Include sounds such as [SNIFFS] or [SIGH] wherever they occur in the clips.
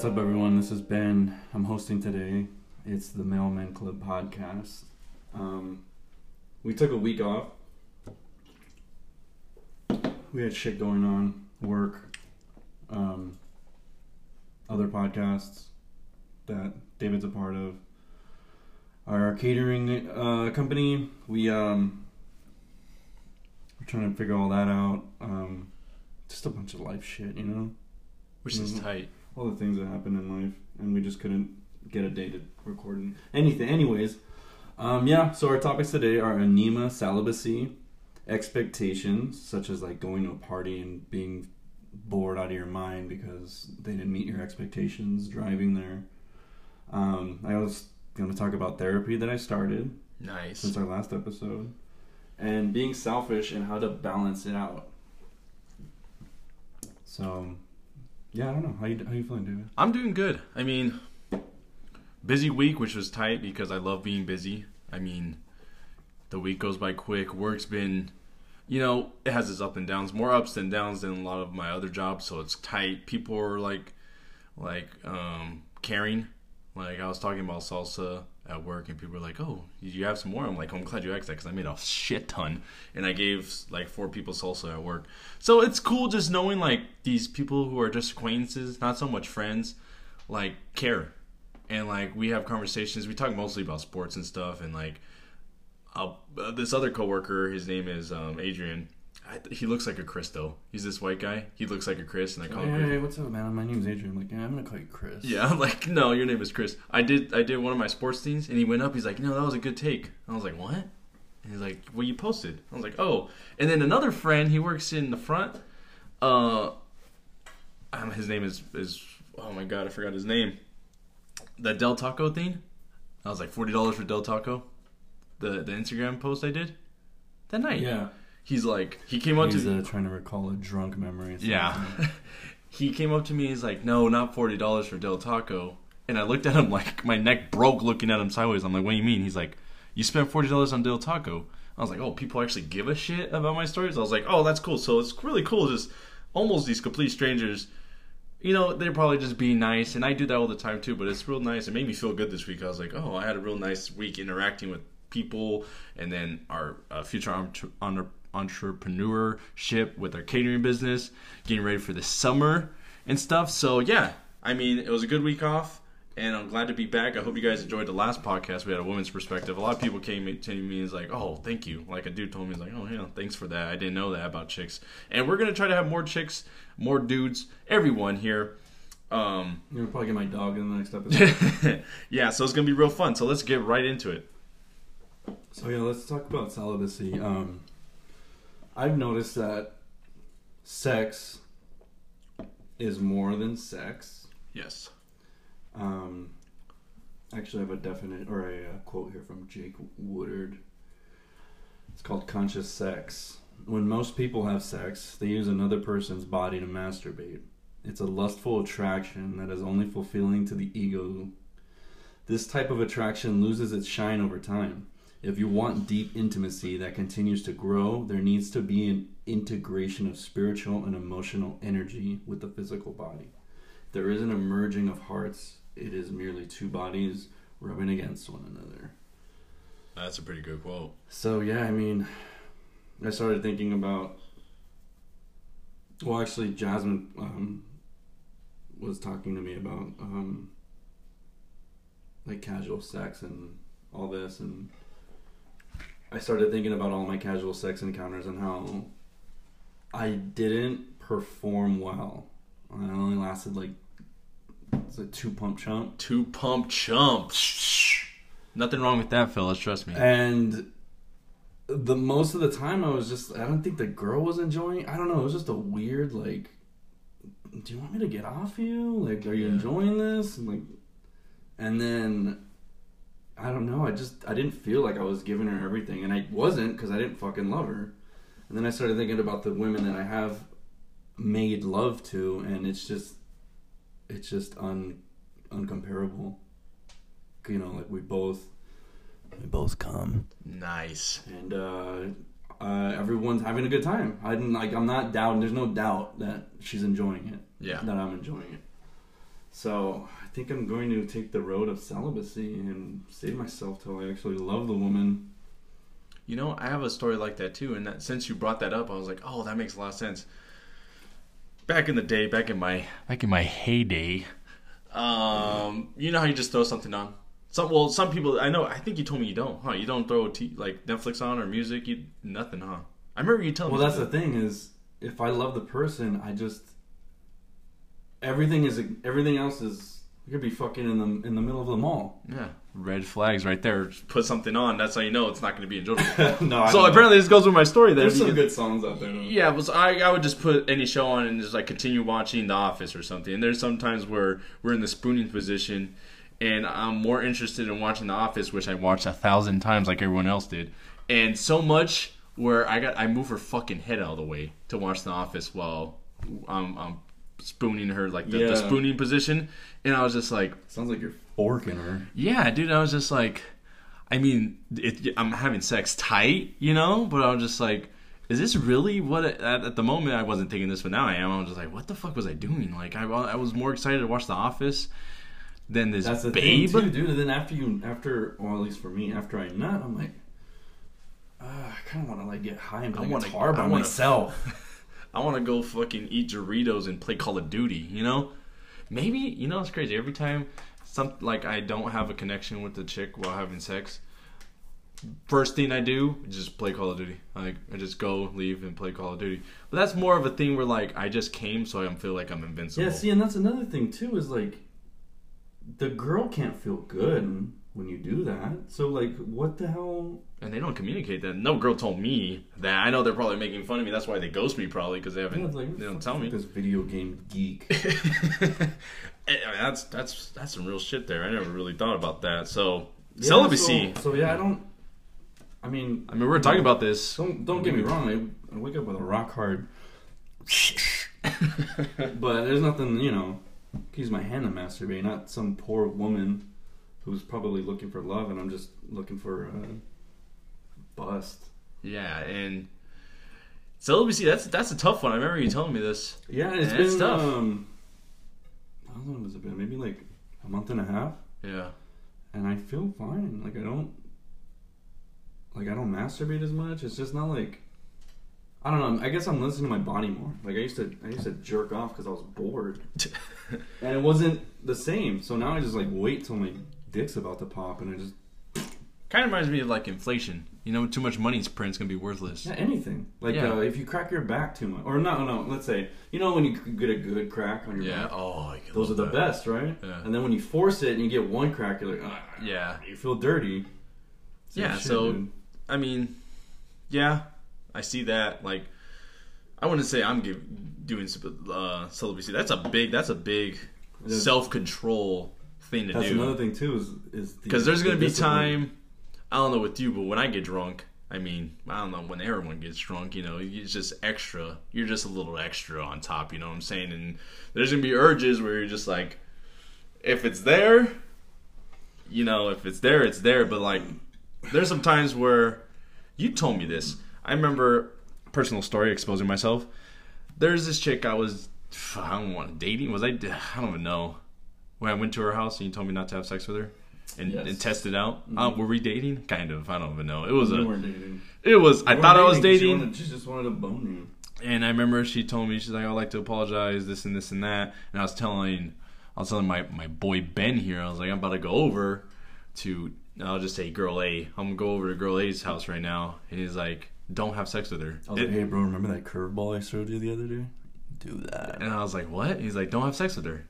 What's up, everyone? This is Ben. I'm hosting today. It's the Male Men Club podcast. Um, we took a week off. We had shit going on, work, um, other podcasts that David's a part of. Our catering uh, company, we um, we're trying to figure all that out. Um, just a bunch of life shit, you know Which is Mhm. tight. All the things that happen in life, and we just couldn't get a day to record anything. Anyways, um, yeah. So our topics today are anima, celibacy, expectations, such as like going to a party and being bored out of your mind because they didn't meet your expectations driving there. Um, I was going to talk about therapy that I started Nice. since our last episode, and being selfish and how to balance it out. So, yeah, I don't know how you how you feeling, David. I'm doing good. I mean, busy week, which was tight because I love being busy. I mean, the week goes by quick. Work's been, you know, it has its up and downs, more ups than downs than a lot of my other jobs. So it's tight. People are like, like, um, caring. Like I was talking about salsa at work, and people were like, "Oh, you have some more?" I'm like, "I'm glad you asked that because I made a shit ton, and I gave like four people salsa at work." So it's cool just knowing like these people who are just acquaintances, not so much friends, like care, and like we have conversations. We talk mostly about sports and stuff, and like uh, this other coworker, his name is um, Adrian. I, he looks like a Chris though. He's this white guy. He looks like a Chris, and I call him Chris. Hey, what's up, man? My name's Adrian. I'm like, yeah, I'm gonna call you Chris. Yeah, I'm like, no, your name is Chris. I did I did one of my sports things and he went up, he's like, No, that was a good take. I was like, What? And he's like, Well you posted. I was like, Oh. And then another friend, he works in the front. Uh um, his name is is oh my god, I forgot his name. The Del Taco thing. I was like forty dollars for Del Taco. The the Instagram post I did that night. yeah. He's like he came up He's to uh, trying to recall a drunk memory. yeah. [LAUGHS] he came up to me. He's like, "No, not forty dollars for Del Taco." And I looked at him like my neck broke looking at him sideways. I'm like, "What do you mean?" He's like, "You spent forty dollars on Del Taco." I was like, "Oh, people actually give a shit about my stories." I was like, "Oh, that's cool." So it's really cool. Just almost these complete strangers. You know, they're probably just being nice, and I do that all the time too. But it's real nice. It made me feel good this week. I was like, "Oh, I had a real nice week interacting with people," and then our uh, future entre- entre- entrepreneurship with our catering business, getting ready for the summer and stuff. So yeah, I mean, it was a good week off, and I'm glad to be back. I hope you guys enjoyed the last podcast. We had a woman's perspective. A lot of people came to me and was like, "Oh, thank you." Like a dude told me, he's like, "Oh yeah, thanks for that. I didn't know that about chicks." And we're gonna try to have more chicks, more dudes, everyone here. Um, You're gonna probably get my dog in the next episode. [LAUGHS] yeah, so it's gonna be real fun. So let's get right into it. so yeah, let's talk about celibacy. Um, I've noticed that sex is more than sex. Yes. Um, actually, I have a definite or a, uh quote here from Jake Woodard. It's called conscious sex. When most people have sex, they use another person's body to masturbate. It's a lustful attraction that is only fulfilling to the ego. This type of attraction loses its shine over time. If you want deep intimacy that continues to grow, there needs to be an integration of spiritual and emotional energy with the physical body. There isn't a merging of hearts, it is merely two bodies rubbing against one another. That's a pretty good quote. So, yeah, I mean, I started thinking about. Well, actually, Jasmine um, was talking to me about um, like casual sex and all this, and I started thinking about all my casual sex encounters and how I didn't perform well. I only lasted like it's a two pump chump. Two pump chump. Nothing wrong with that, fellas. Trust me. And the most of the time, I was just, I don't think the girl was enjoying. I don't know. It was just a weird, like, do you want me to get off you? Like, are you Yeah. enjoying this? And like, and then I don't know. I just, I didn't feel like I was giving her everything, and I wasn't because I didn't fucking love her. And then I started thinking about the women that I have made love to, and it's just, it's just un, uncomparable. You know, like we both, we both come Nice. and uh, uh, everyone's having a good time. I didn't like. I'm not doubting. There's no doubt that she's enjoying it. Yeah. That I'm enjoying it. So think I'm going to take the road of celibacy and save myself till I actually love the woman. You know, I have a story like that too, and that, since you brought that up, I was like, oh, that makes a lot of sense. Back in the day, back in my back in my heyday, um, you know how you just throw something on. Some well, some people I know. I think you told me you don't, huh? You don't throw t- like Netflix on or music. You nothing, huh? I remember you telling Well, me. Well, that's the thing is, if I love the person, I just everything is everything else is. You could be fucking in the in the middle of the mall. yeah, red flags right there. Just put something on. That's how you know it's not going to be enjoyable. [LAUGHS] no, I so don't- apparently, this goes with my story. There, there's some good songs out there. Though. Yeah, but I, I would just put any show on and just like continue watching The Office or something. And there's sometimes where we're in the spooning position, and I'm more interested in watching The Office, which I watched a thousand times like everyone else did, and so much where I got I move her fucking head out of the way to watch The Office while I'm, I'm spooning her like the, the spooning position, and I was just like, Sounds like you're forking her. yeah, dude. I was just like, I mean, it, I'm having sex tight, you know, but I was just like, is this really what? It, at, at the moment, I wasn't thinking this, but now I am. I was just like, what the fuck was I doing? Like, I, I was more excited to watch The Office than this That's the babe. thing too, dude. And then after you, after, or at least for me, after I nut, I'm like, uh, I kind of want to like get high and play wanna- guitar by I wanna- myself. [LAUGHS] I want to go fucking eat Doritos and play Call of Duty, you know? Maybe, you know, it's crazy. Every time some like I don't have a connection with the chick while having sex, first thing I do is just play Call of Duty. Like I just go, leave and play Call of Duty. But that's more of a thing where like I just came so I feel like I'm invincible. yeah, see, and that's another thing too. Is like, the girl can't feel good when you do that. So like, what the hell? And they don't communicate that. No girl told me that. I know they're probably making fun of me. That's why they ghost me probably because they haven't Yeah, like, they don't tell me. This video game geek. [LAUGHS] Eh, I mean, that's that's that's some real shit there. I never really thought about that. So Yeah, celibacy. So, so yeah, I don't. I mean, I mean, we're talking about this. Don't don't get me wrong. I, I wake up with a rock hard, [LAUGHS] but there's nothing you know. Use my hand to masturbate, not some poor woman who's probably looking for love, and I'm just looking for a bust. Yeah, and so celibacy. That's that's a tough one. I remember you telling me this. Yeah, it's Yeah, been it's tough. um, how long has it been? Maybe like a month and a half, Yeah. and I feel fine. Like I don't, like I don't masturbate as much. It's just not like. I don't know. I guess I'm listening to my body more. Like I used to, I used to jerk off because I was bored. [LAUGHS] and it wasn't the same. So now I just like wait till my dick's about to pop, and I just Kind of reminds me of like inflation. You know, too much money print's gonna be worthless. yeah, anything. Like Yeah. uh, if you crack your back too much, or no, no. Let's say you know when you get a good crack on your Yeah. back, Oh, I those are love the that. best, right? Yeah. And then when you force it and you get one crack, you're like, ah, Yeah. you feel dirty. Yeah, shit, so- dude. I mean, yeah, I see that. Like, I wouldn't say I'm give, doing uh, celibacy. That's a big. That's a big It is. self control thing to that's do. another thing too. Is is the- Because there's gonna be discipline. time. I don't know with you, but when I get drunk, I mean, I don't know when everyone gets drunk. You know, it's just extra. You're just a little extra on top. You know what I'm saying? And there's gonna be urges where you're just like, if it's there, you know, if it's there, it's there. But like, there's some times where you told me this. I remember personal story exposing myself. There's this chick I was, I don't want dating. Was I? I don't even know. When I went to her house and you told me not to have sex with her and, Yes. and test it out. Uh, were we dating? Kind of. I don't even know. It was You a. weren't dating. It was. I thought I was She, dating, wanted, she just wanted to bone you. and I remember she told me she's like, "I'd like to apologize, this and this and that." And I was telling, I was telling my my boy Ben here. I was like, I'm about to go over to. I'll just say girl A. I'm gonna go over to girl A's house right now, and he's like, "Don't have sex with her." I was It- like, hey, bro, remember that curveball I showed you the other day? Do that. And I was like, what? He's like, don't have sex with her.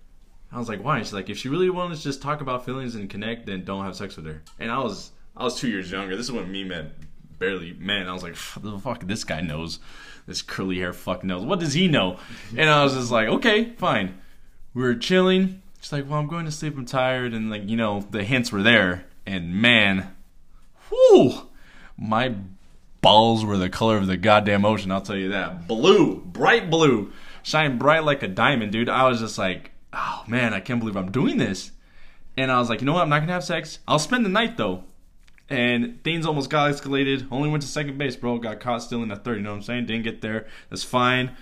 I was like, why? She's like, if she really wanted to just talk about feelings and connect, then don't have sex with her. And I was, I was two years younger. This is when me met, barely man. I was like, the fuck, this guy knows. This curly hair fuck knows. What does he know? And I was just like, okay, fine. We were chilling. She's like, well, I'm going to sleep. I'm tired. And like, you know, the hints were there. And man, whoo, my balls were the color of the goddamn ocean. I'll tell you that. Blue, bright blue, shine bright like a diamond, dude. I was just like, oh man, I can't believe I'm doing this. And I was like, you know what? I'm not gonna have sex. I'll spend the night though. And things almost got escalated. Only went to second base, bro. Got caught stealing at third. You know what I'm saying? Didn't get there. That's fine.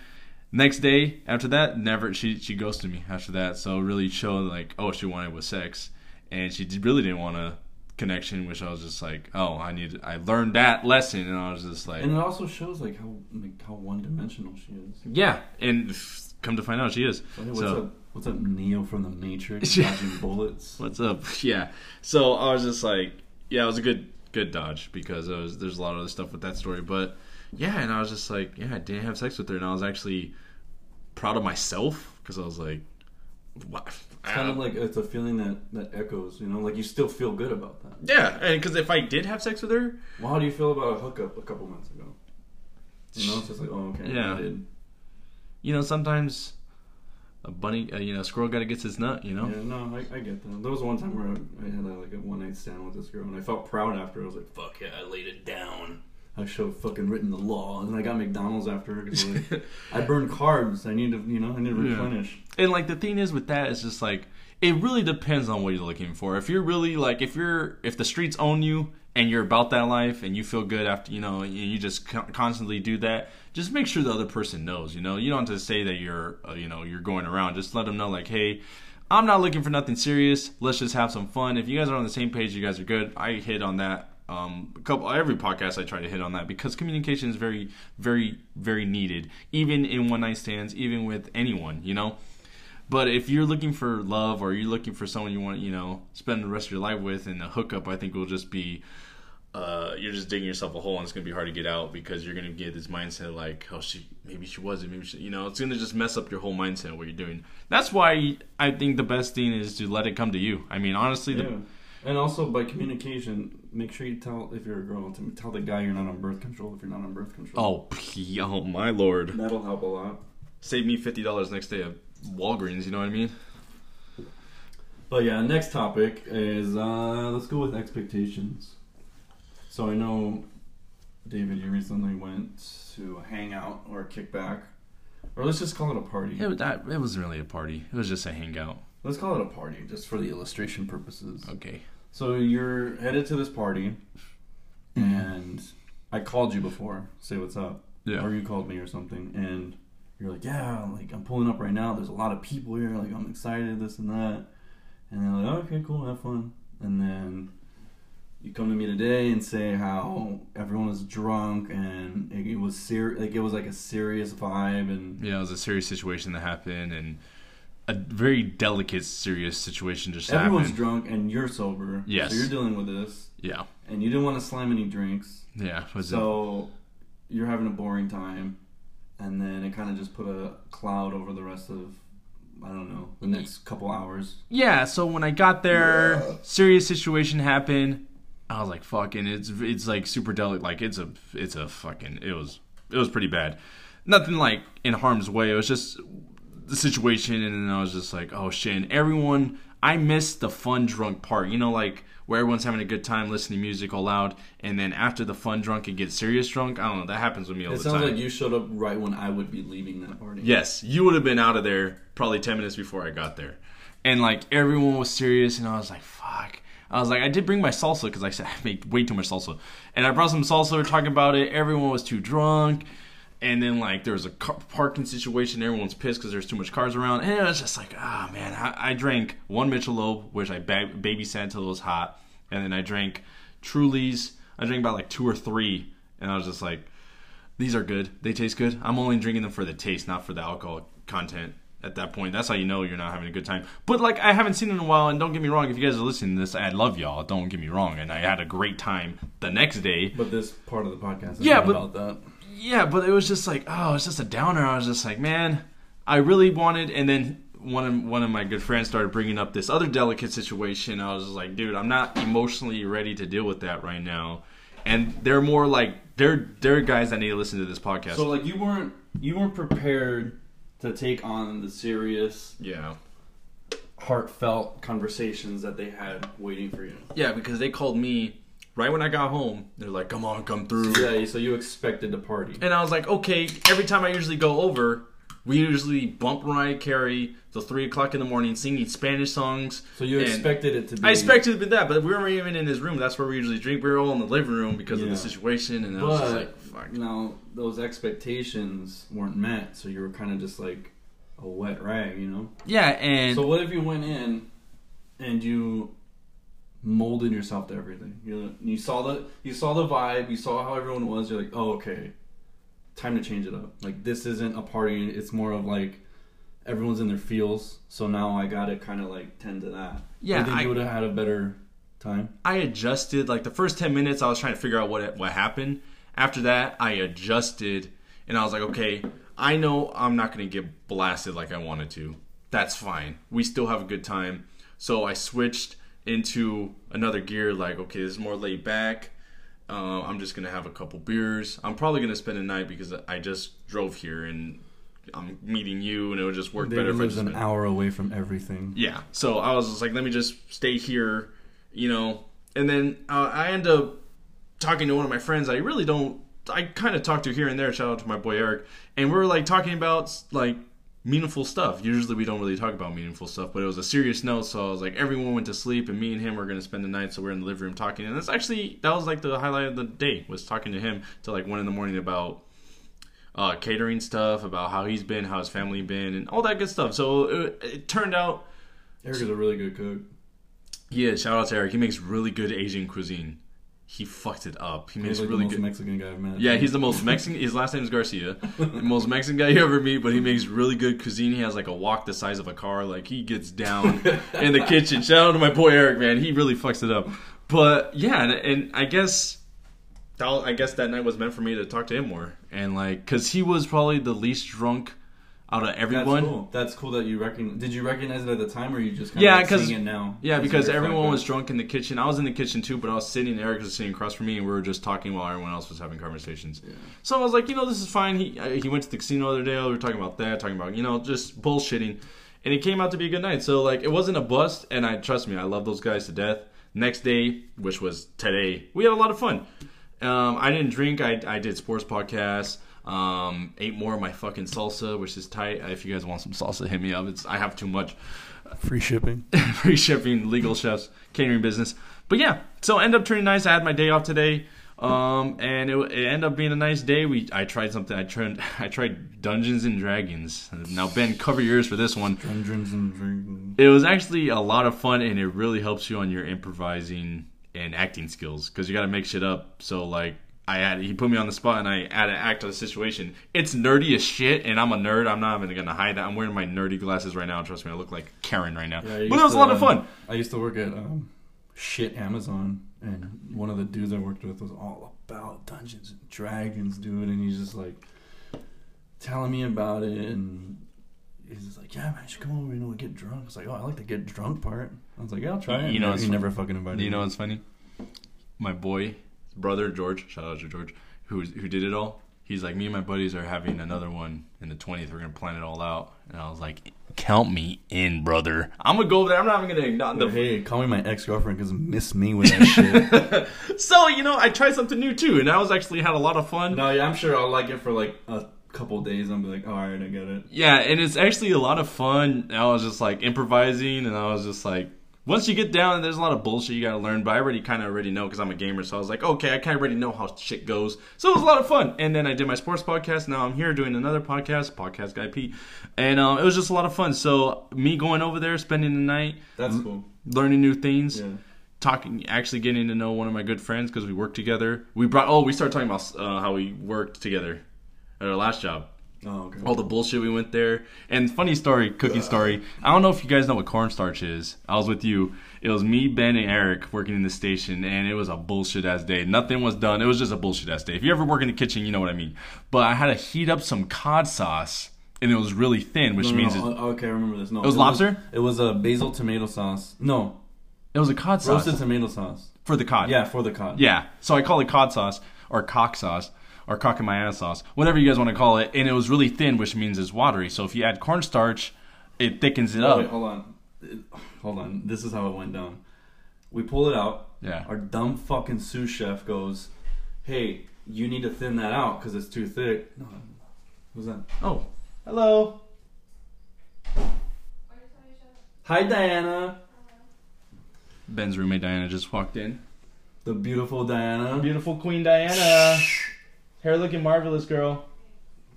next day after that, never she she ghosted me after that. So really showed like oh she wanted was sex, and she really didn't want a connection. Which I was just like oh I need I learned that lesson, and I was just like And it also shows like how like, how one dimensional she is. yeah, and [SIGHS] come to find out she is. So, hey, what's So- up? What's up, Neo from the Matrix? [LAUGHS] Dodging bullets. What's up? [LAUGHS] Yeah. So I was just like, yeah, it was a good good dodge because was, there's a lot of other stuff with that story, but yeah, and I was just like, yeah, I didn't have sex with her, and I was actually proud of myself because I was like, what? It's kind of like it's a feeling that that echoes. You know, like you still feel good about that. yeah, and because if I did have sex with her, Well, how do you feel about a hookup a couple months ago? You know, it's just like, oh, okay, Yeah. You know, sometimes a bunny, uh, you know, squirrel got to get his nut, you know. Yeah, no, I, I get that. There was one time where I, I had a, like a one night stand with this girl, and I felt proud after. I was like, "Fuck yeah, I laid it down." I should have fucking written the law, and I got McDonald's after her because like, [LAUGHS] I burned carbs. I need to, you know, I need to Yeah. replenish. And like the thing is with that is just like it really depends on what you're looking for. If you're really like if you're if the streets own you and you're about that life and you feel good after you know and you just constantly do that, just make sure the other person knows. You know, you don't have to say that you're uh, you know you're going around. Just let them know like, hey. I'm not looking for nothing serious. Let's just have some fun. If you guys are on the same page, you guys are good. I hit on that um, a couple every podcast I try to hit on that because communication is very, very, very needed, even in one night stands, even with anyone, you know. But if you're looking for love or you're looking for someone you want, you know, spend the rest of your life with, and a hookup, I think will just be, uh, you're just digging yourself a hole, and it's gonna be hard to get out because you're gonna get this mindset like, oh, she maybe she wasn't, maybe she, you know, it's gonna just mess up your whole mindset of what you're doing. That's why I think the best thing is to let it come to you. I mean, honestly, the, Yeah, and also by communication, make sure you tell if you're a girl to tell the guy you're not on birth control if you're not on birth control. oh, p- oh my lord, that'll help a lot. save me fifty dollars next day at Walgreens. You know what I mean? But yeah, next topic is uh, let's go with expectations. So I know, David, you recently went to a hangout or a kickback, or let's just call it a party. It, was- that, it wasn't really a party. It was just a hangout. Let's call it a party, just for the illustration purposes. Okay. So you're headed to this party, and I called you before, say what's up, Yeah. or you called me or something, and you're like, yeah, like I'm pulling up right now. There's a lot of people here. Like I'm excited, this and that. And they're like, okay, cool, have fun. And then you come to me today and say how everyone was drunk and it, it was ser- like it was like a serious vibe and Yeah, it was a serious situation that happened, and a very delicate, serious situation just everyone's happened. drunk and you're sober. Yes. So you're dealing with this yeah, and you didn't want to slam any drinks. yeah. it So you're having a boring time, and then it kind of just put a cloud over the rest of I don't know the next couple hours. yeah. So when I got there, Yeah. serious situation happened. I was like, "Fucking!" It's it's like super delicate. Like it's a it's a fucking. It was it was pretty bad. Nothing like in harm's way. It was just the situation, and then I was just like, "Oh shit!" And everyone, I missed the fun drunk part. You know, like where everyone's having a good time listening to music all loud, and then after the fun drunk, it gets serious drunk. I don't know. That happens with me all It the sounds time. like you showed up right when I would be leaving that party. Yes, you would have been out of there probably 10 minutes before I got there. And like everyone was serious, and I was like, fuck. I was like, I did bring my salsa because I said [LAUGHS] I made way too much salsa. And I brought some salsa, We're talking about it. Everyone was too drunk. And then like there was a car- parking situation. Everyone's pissed because there's too much cars around. And it was just like, ah man, I, I drank one Michelob, which I ba- babysat until it was hot. And then I drank Truly's. I drank about like two or three. And I was just like, these are good. They taste good. I'm only drinking them for the taste, not for the alcohol content. At that point, that's how you know you're not having a good time. But like, I haven't seen it in a while, and don't get me wrong. If you guys are listening to this, I love y'all. Don't get me wrong, and I had a great time the next day. But this part of the podcast is Yeah, but- about that. Yeah, but it was just like, oh, it's just a downer. I was just like, man, I really wanted, and then one of one of my good friends started bringing up this other delicate situation. I was just like, dude, I'm not emotionally ready to deal with that right now. And they're more like they're they're guys that need to listen to this podcast. So like you weren't you weren't prepared to take on the serious, yeah. heartfelt conversations that they had waiting for you. Yeah, because they called me right when I got home. They're like, "Come on, come through." Yeah, so you expected to party. And I was like, "Okay." Every time I usually go over, we usually bump Mariah Carey till three o'clock in the morning, singing Spanish songs. So you expected it to be. I expected it to be that, but we weren't even in his room. That's where we usually drink. We were all in the living room because of the situation, and I was just like, fuck. Now those expectations weren't met, so you were kind of just like a wet rag, you know. Yeah, and So what if you went in and you molded yourself to everything? You you saw the you saw the vibe, you saw how everyone was. You're like, oh okay, time to change it up. Like this isn't a party; it's more of like everyone's in their feels. So now I got to kind of like tend to that. Yeah, I think I- you would have had a better time. I adjusted. Like the first ten minutes, I was trying to figure out what what happened. After that, I adjusted, and I was like, okay, I know I'm not gonna get blasted like I wanted to. That's fine. We still have a good time. So I switched into another gear. Like, okay, this is more laid back. Uh, I'm just gonna have a couple beers. I'm probably gonna spend a night because I just drove here and I'm meeting you, and it would just work better if I lives just an hour away from everything. yeah. So I was just like, let me just stay here, you know. And then uh, I end up talking to one of my friends. I really don't. I kind of talk to here and there. Shout out to my boy Eric. And we're like talking about like meaningful stuff. Usually we don't really talk about meaningful stuff, but it was a serious note. So I was like, everyone went to sleep, and me and him were gonna spend the night. So we're in the living room talking. And that's actually that was like the highlight of the day was talking to him till like one in the morning about uh, catering stuff, about how he's been, how his family been, and all that good stuff. So it, it turned out Eric is a really good cook. yeah, shout out to Eric. He makes really good Asian cuisine. He fucked it up. He makes He's like really the most good. Mexican guy I've met. yeah, he's the most Mexican. His last name is Garcia. [LAUGHS] the most Mexican guy you ever meet, but he makes really good cuisine. He has like a wok the size of a car. Like he gets down [LAUGHS] in the kitchen. Shout out to my boy Eric, man. He really fucks it up. But yeah, and, and I guess that I guess that night was meant for me to talk to him more, and like because he was probably the least drunk out of everyone. That's cool. That's cool that you recognize. Did you recognize it at the time, or you just kind Yeah, of like seeing it now? Yeah, 'Cause because everyone was drunk in the kitchen. I was in the kitchen too, but I was sitting. Eric was sitting across from me, and we were just talking while everyone else was having conversations. So I was like, you know, this is fine. He uh, he went to the casino the other day. We were talking about that, talking about you know just bullshitting, and it came out to be a good night. So like, it wasn't a bust, and I trust me, I love those guys to death. Next day, which was today, we had a lot of fun. Um, I didn't drink. I I did sports podcasts. Um, ate more of my fucking salsa, which is tight. If you guys want some salsa, hit me up. It's I have too much free shipping. [LAUGHS] free shipping, legal chefs, catering business. But yeah, so end up turning nice. I had my day off today, um, and it, it ended up being a nice day. We I tried something. I tried [LAUGHS] I tried Dungeons and Dragons. Now Ben, cover yours for this one. Dungeons and Dragons. It was actually a lot of fun, and it really helps you on your improvising and acting skills because you got to make shit up. So like. I had he put me on the spot and I had to act on the situation. It's nerdy as shit, and I'm a nerd. I'm not even gonna hide that. I'm wearing my nerdy glasses right now. Trust me, I look like Karen right now. Yeah, but it used was a lot of uh, fun. I used to work at um, shit Amazon, and one of the dudes I worked with was all about Dungeons and Dragons, dude. And he's just like telling me about it, and he's just like, "Yeah, man, you should come over, you know, and get drunk." I was like, "Oh, I like the get drunk part." I was like, "Yeah, I'll try it." You know, And he never fucking invited. You know me. what's funny? My boy, brother George, shout out to George, who who did it all. He's like, me and my buddies are having another one in the twentieth. We're gonna plan it all out, and I was like, count me in, brother. I'm gonna go over there. I'm not even gonna. Not the, hey, call me my ex girlfriend because miss me with that shit. [LAUGHS] so you know, I tried something new too, and I was actually had a lot of fun. no, yeah, I'm sure I'll like it for like a couple days. I'm be like, "All right, I get it." Yeah, and it's actually a lot of fun. I was just like improvising, and I was just like, once you get down, there's a lot of bullshit you gotta learn. But I already kind of already know because I'm a gamer, so I was like, okay, I kind of already know how shit goes. So it was a lot of fun. And then I did my sports podcast. Now I'm here doing another podcast, podcast guy Pete, and um, it was just a lot of fun. So me going over there, spending the night, That's cool. learning new things. Yeah. Talking, actually getting to know one of my good friends because we worked together. We brought, oh, we started talking about uh, how we worked together at our last job Oh, okay. all the bullshit we went there. And funny story, cooking story. I don't know if you guys know what cornstarch is. I was with you. It was me, Ben, and Eric working in the station, and it was a bullshit ass day. Nothing was done. It was just a bullshit ass day. If you ever work in the kitchen, you know what I mean. But I had to heat up some cod sauce, and it was really thin, which No, no, means no, it, oh, okay, I remember this. No, It was lobster? it was a basil tomato sauce. No, it was a cod sauce roasted tomato sauce. for the cod. Yeah, for the cod. Yeah. So I call it cod sauce or cock sauce or cock in my ass sauce, whatever you guys want to call it. And it was really thin, which means it's watery. So if you add cornstarch, it thickens it Oh, up. wait, hold on. Hold on. This is how it went down. We pull it out. Yeah. Our dumb fucking sous chef goes, "Hey, you need to thin that out because it's too thick." No, who's that? Oh, hello. Hi, Diana. Ben's roommate Diana just walked in. The beautiful Diana. Beautiful Queen Diana. Hair looking marvelous, girl.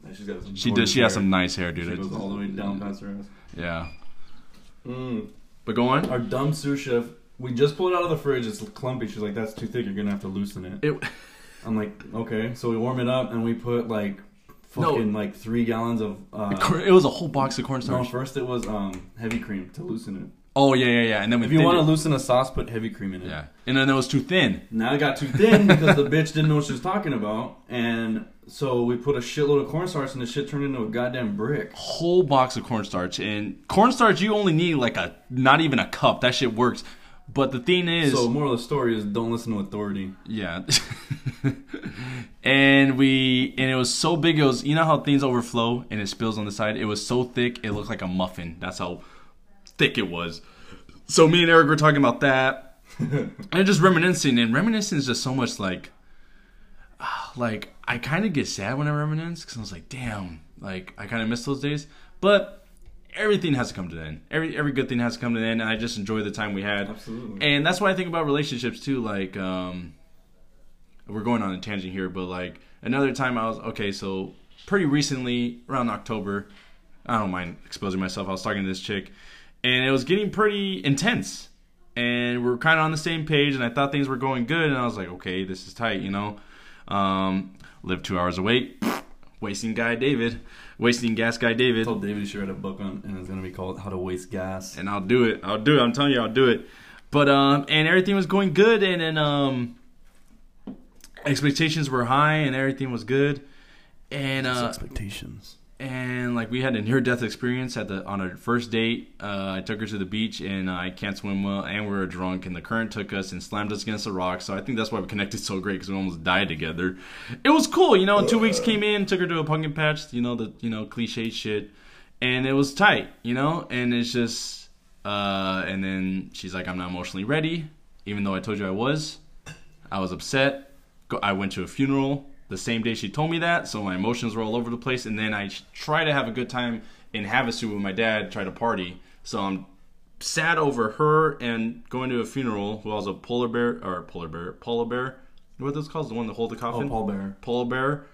Yeah, she's got some She gorgeous does. She has hair. some nice hair, She dude. goes all the way down past her ass. yeah. Mm. But go on. Our dumb sous chef, we just pulled it out of the fridge. It's clumpy. She's like, "That's too thick. You're gonna have to loosen it." It, I'm like, "Okay." So we warm it up and we put like No. fucking like three gallons of. Uh, it was a whole box of no, cornstarch. first it was um heavy cream to loosen it. Oh yeah, yeah, yeah. And then we If you want to loosen a sauce, put heavy cream in it. yeah. And then it was too thin. Now it got too thin because the bitch didn't know what she was talking about, and so we put a shitload of cornstarch, and the shit turned into a goddamn brick. Whole box of cornstarch. And cornstarch, you only need like a not even a cup. That shit works. But the thing is, So, moral of the story is don't listen to authority. Yeah. [LAUGHS] and we and it was so big it was you know how things overflow and it spills on the side? It was so thick it looked like a muffin. That's how thick it was. So me and Eric were talking about that. [LAUGHS] and just reminiscing and reminiscing is just so much like ah, like I kind of get sad when I reminisce cuz I was like, "Damn, like I kind of miss those days." But everything has to come to an end. Every every good thing has to come to an end and I just enjoy the time we had. Absolutely. And that's why I think about relationships too. Like, um, we're going on a tangent here, but like another time I was okay. So pretty recently, around October, I don't mind exposing myself. I was talking to this chick, and it was getting pretty intense. And we're kind of on the same page, and I thought things were going good, and I was like, okay, this is tight, you know. Um, live two hours away, [SNIFFS] wasting guy David, wasting gas guy David. I told David he should write a book on, and it's gonna be called "How to Waste Gas." and I'll do it. I'll do it. I'm telling you, I'll do it. But um, and everything was going good, and then um, expectations were high, and everything was good, and uh, expectations. And like we had a near death experience at the on our first date. Uh, I took her to the beach, and I can't swim well, and we were drunk, and the current took us and slammed us against a rock. So I think that's why we connected so great because we almost died together. It was cool, you know. And two weeks came in, took her to a pumpkin patch, you know the you know cliche shit, and it was tight, you know. And it's just, uh, and then she's like, I'm not emotionally ready, even though I told you I was. I was upset. I went to a funeral the same day she told me that, so my emotions were all over the place. And then I try to have a good time in Havasu with my dad, try to party. So I'm sad over her and going to a funeral who was a polar bear or polar bear, polar bear. What those called? The one that hold the Oh, coffin Paul Bear. polar bear,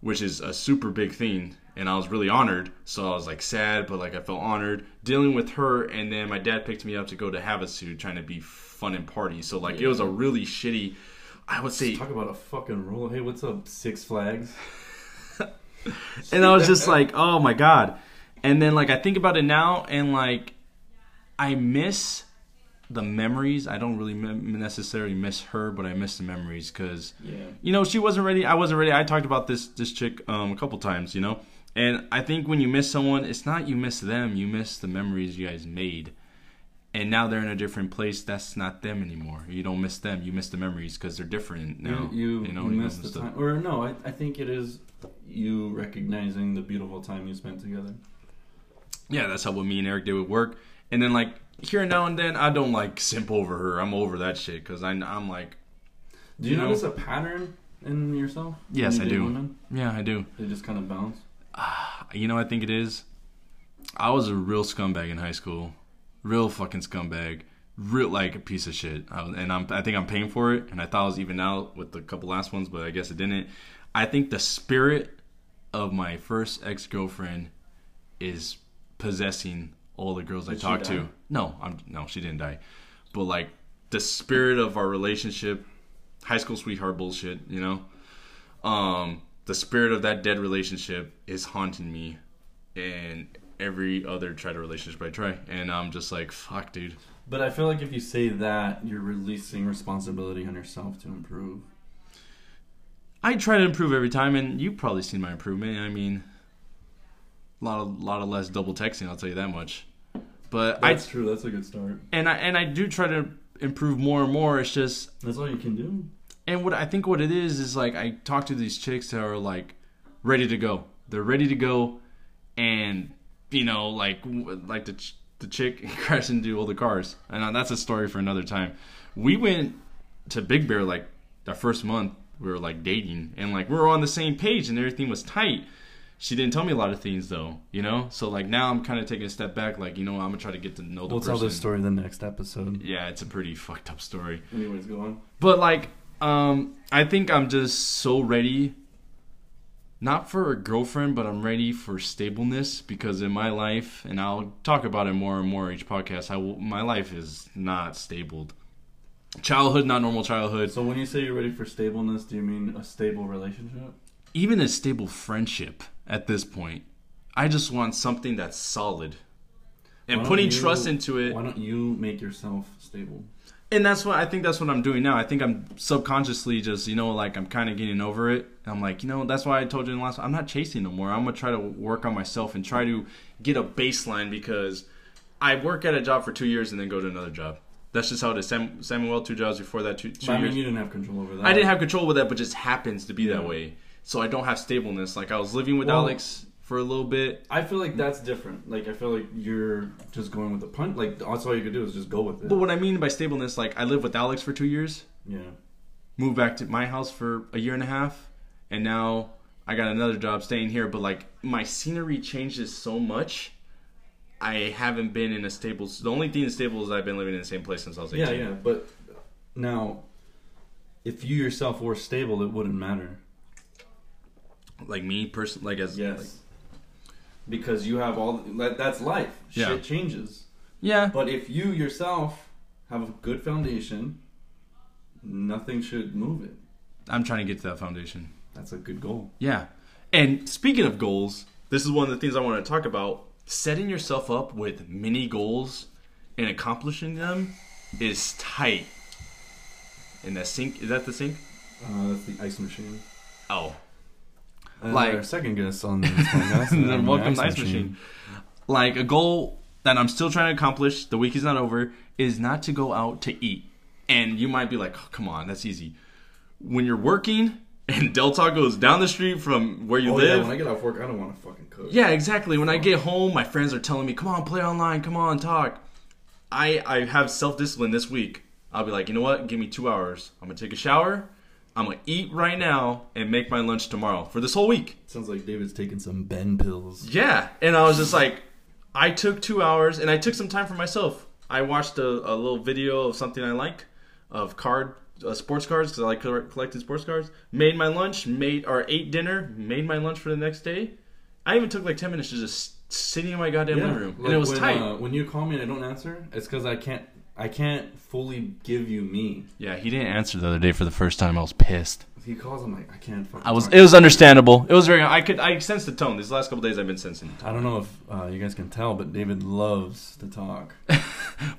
which is a super big thing. And I was really honored. So I was like sad, but like I felt honored dealing with her. And then my dad picked me up to go to Havasu, trying to be fun and party. So like it was a really shitty. I would say, Talk about a fucking roll. Hey, what's up, Six Flags? [LAUGHS] and I was just like, oh my god. And then like I think about it now, and like I miss the memories. I don't really mem- necessarily miss her, but I miss the memories because Yeah. you know she wasn't ready i wasn't ready i talked about this this chick um, a couple times you know and i think when you miss someone it's not you miss them you miss the memories you guys made and now they're in a different place that's not them anymore you don't miss them you miss the memories because they're different now you, you, know you you know, the stuff. time, or no? I, I think it is you recognizing the beautiful time you spent together. yeah that's how what me and eric did with work and then like here and now and then i don't like simp over her i'm over that shit because i'm like Do you, You know- notice a pattern in yourself? Yes, you I do. Women? yeah i do They just kind of bounce. Ah, you know, I think it is. I was a real scumbag in high school, real fucking scumbag, real like a piece of shit. I was, and I'm, I think I'm paying for it. And I thought I was even out with the couple last ones, but I guess it didn't. I think the spirit of my first ex girlfriend is possessing all the girls I Did she talked to. No, I'm no, she didn't die. But like the spirit of our relationship, high school sweetheart bullshit, you know. Um, the spirit of that dead relationship is haunting me, and every other try to relationship I try, and I'm just like, fuck, dude. But I feel like if you say that, you're releasing responsibility on yourself to improve. I try to improve every time, and you've probably seen my improvement. I mean, a lot of lot of less double texting. I'll tell you that much. But I That's true. That's a good start. and I and I do try to improve more and more. It's just That's all you can do. And what I think what it is is like I talk to these chicks that are like ready to go. They're ready to go, and you know, like like the ch- the chick [LAUGHS] crashed into all the cars, and that's a story for another time. We went to Big Bear like the first month we were like dating, and like we were on the same page, and everything was tight. She didn't tell me a lot of things though, you know. So like now I'm kind of taking a step back, like you know I'm gonna try to get to know the We'll person. tell this story in the next episode. Yeah, it's a pretty fucked up story. Anyways, go on. But like, um, I think I'm just so ready not for a girlfriend, but I'm ready for stableness because in my life, and I'll talk about it more and more each podcast. I will, my life is not stabled. Childhood, not normal childhood. So when you say you're ready for stableness, do you mean a stable relationship? Even a stable friendship at this point. I just want something that's solid. And putting you- trust into it. Why don't you make yourself stable? And that's what I think that's what I'm doing now. I think I'm subconsciously just, you know, like I'm kind of getting over it. And I'm like, you know, that's why I told you in the last I'm not chasing no more. I'm going to try to work on myself and try to get a baseline because I work at a job for 2 years and then go to another job. That's just how it is. Sam, Samuel two jobs before that two, two But I years. mean, you didn't have control over that. I didn't have control with that, but just happens to be that way. So I don't have stableness. Like I was living with Well- Alex for a little bit. I feel like that's different. Like I feel like you're just going with the punt. Like that's all you could do is just go with it. But what I mean by stableness, like I lived with Alex for 2 years. yeah. moved back to my house for a year and a half and now i got another job staying here but like my scenery changes so much i haven't been in a stable the only thing that's stable is i've been living in the same place since i was 18 Yeah, yeah. But now, if you yourself were stable, it wouldn't matter. like me person like as Yes. Because you have all that, that's life. Yeah. Shit changes. yeah But if you yourself have a good foundation, nothing should move it. i'm trying to get to that foundation That's a good goal. yeah and speaking of goals this is one of the things i want to talk about setting yourself up with mini goals and accomplishing them is tight in that sink is that the sink Uh, that's the ice machine. oh Uh, Like- second guest on this podcast. [LAUGHS] then welcome to Ice Machine. Like a goal that I'm still trying to accomplish. The week is not over. Is not to go out to eat. And you might be like, oh, "Come on, that's easy." When you're working [LAUGHS] and Del is down the street from where you Oh, yeah, live. when I get off work, I don't want to fucking cook. Yeah, exactly. When I get home, my friends are telling me, "Come on, play online. Come on, talk." I I have self discipline this week. I'll be like, you know what? Give me two hours. I'm gonna take a shower. I'm gonna eat right now and make my lunch tomorrow for this whole week. Sounds like David's taking some Ben pills. Yeah, and I was just like, I took two hours and I took some time for myself. I watched a, a little video of something I like, of card uh, sports cards because I like collecting sports cards. Made my lunch, made or ate dinner, made my lunch for the next day. I even took like ten minutes to just sitting in my goddamn living room, and it was when, tight. Uh, when you call me and I don't answer, it's because I can't. I can't fully give you me. yeah, he didn't answer the other day for the first time. I was pissed. He calls, I'm like, I can't. Fucking I was. It was understandable. It was very. I could. I sensed the tone. These last couple days, I've been sensing. I don't know if uh, you guys can tell, but David loves to talk. [LAUGHS]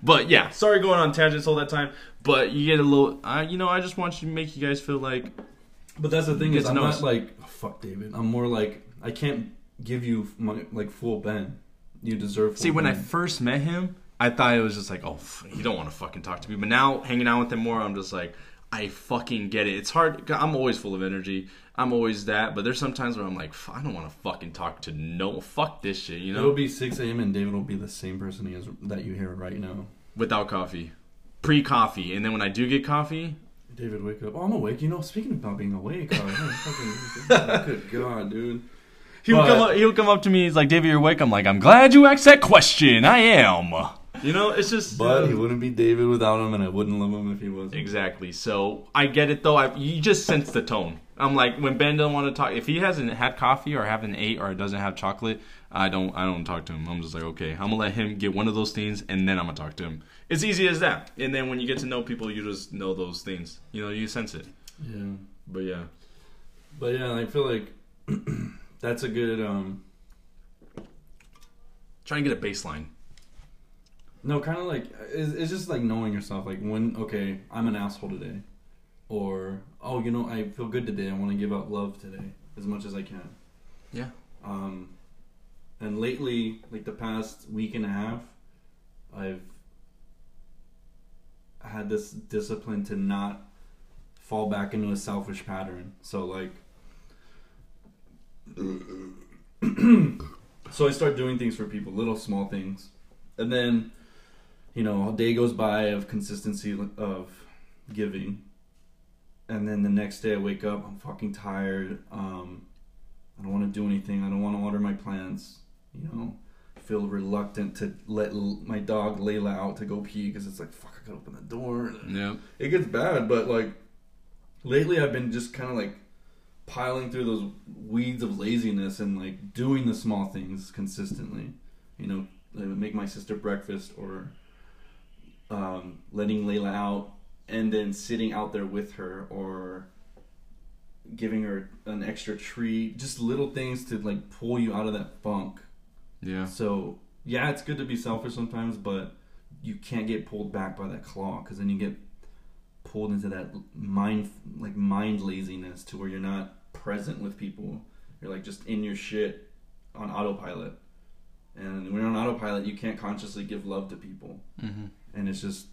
But yeah, sorry going on tangents all that time. But you get a little. I you know, I just want you to make you guys feel like But that's the thing is, I'm not us. like oh, fuck David. I'm more like I can't give you my like full Ben. You deserve. Full See, when I first met him, I thought it was just like, oh, he don't want to fucking talk to me. But now, hanging out with him more, I'm just like, I fucking get it. It's hard. I'm always full of energy. I'm always that. But there's some times where I'm like, "F- I don't want to fucking talk to no. Fuck this shit, you know. It'll be 6 a.m. and David will be the same person he is that you hear right now. Without coffee, pre coffee, and then when I do get coffee, David, wake up! Oh, I'm awake. You know, speaking about being awake, uh, [LAUGHS] fucking, good God, dude. he'll But- come. Up, he'll come up to me. He's like, David, you're awake. I'm like, I'm glad you asked that question. I am. You know, it's just. But he wouldn't be David without him, and I wouldn't love him if he wasn't. Exactly. So I get it though. I, you just sense the tone. I'm like when Ben doesn't want to talk. If he hasn't had coffee or haven't ate or doesn't have chocolate, I don't. I don't talk to him. I'm just like, okay, I'm gonna let him get one of those things, and then I'm gonna talk to him. It's easy as that. And then when you get to know people, you just know those things. You know, you sense it. Yeah. But yeah, But yeah, I feel like [CLEARS THROAT] that's a good. um trying to get a baseline. No, kind of like it's, it's just like knowing yourself. Like when okay, I'm an asshole today, or oh, you know, I feel good today. I want to give out love today as much as I can. Yeah. Um, and lately, like the past week and a half, I've had this discipline to not fall back into a selfish pattern. So like. [CLEARS THROAT] so I start doing things for people, little small things, and then, you know, a day goes by of consistency of giving, and then the next day I wake up, I'm fucking tired. Um, I don't want to do anything. I don't want to water my plants. You know, I feel reluctant to let l- my dog Layla out to go pee because it's like fuck, I gotta open the door. Yeah. It gets bad, but like lately I've been just kind of like piling through those weeds of laziness and like doing the small things consistently. You know, like make my sister breakfast or um, letting Layla out and then sitting out there with her or giving her an extra treat. Just little things to like pull you out of that funk. Yeah. So yeah, it's good to be selfish sometimes, but you can't get pulled back by that claw because then you get pulled into that mind like mind laziness to where you're not present with people. You're like just in your shit on autopilot. And when you're on autopilot, you can't consciously give love to people, Mm-hmm. and it's just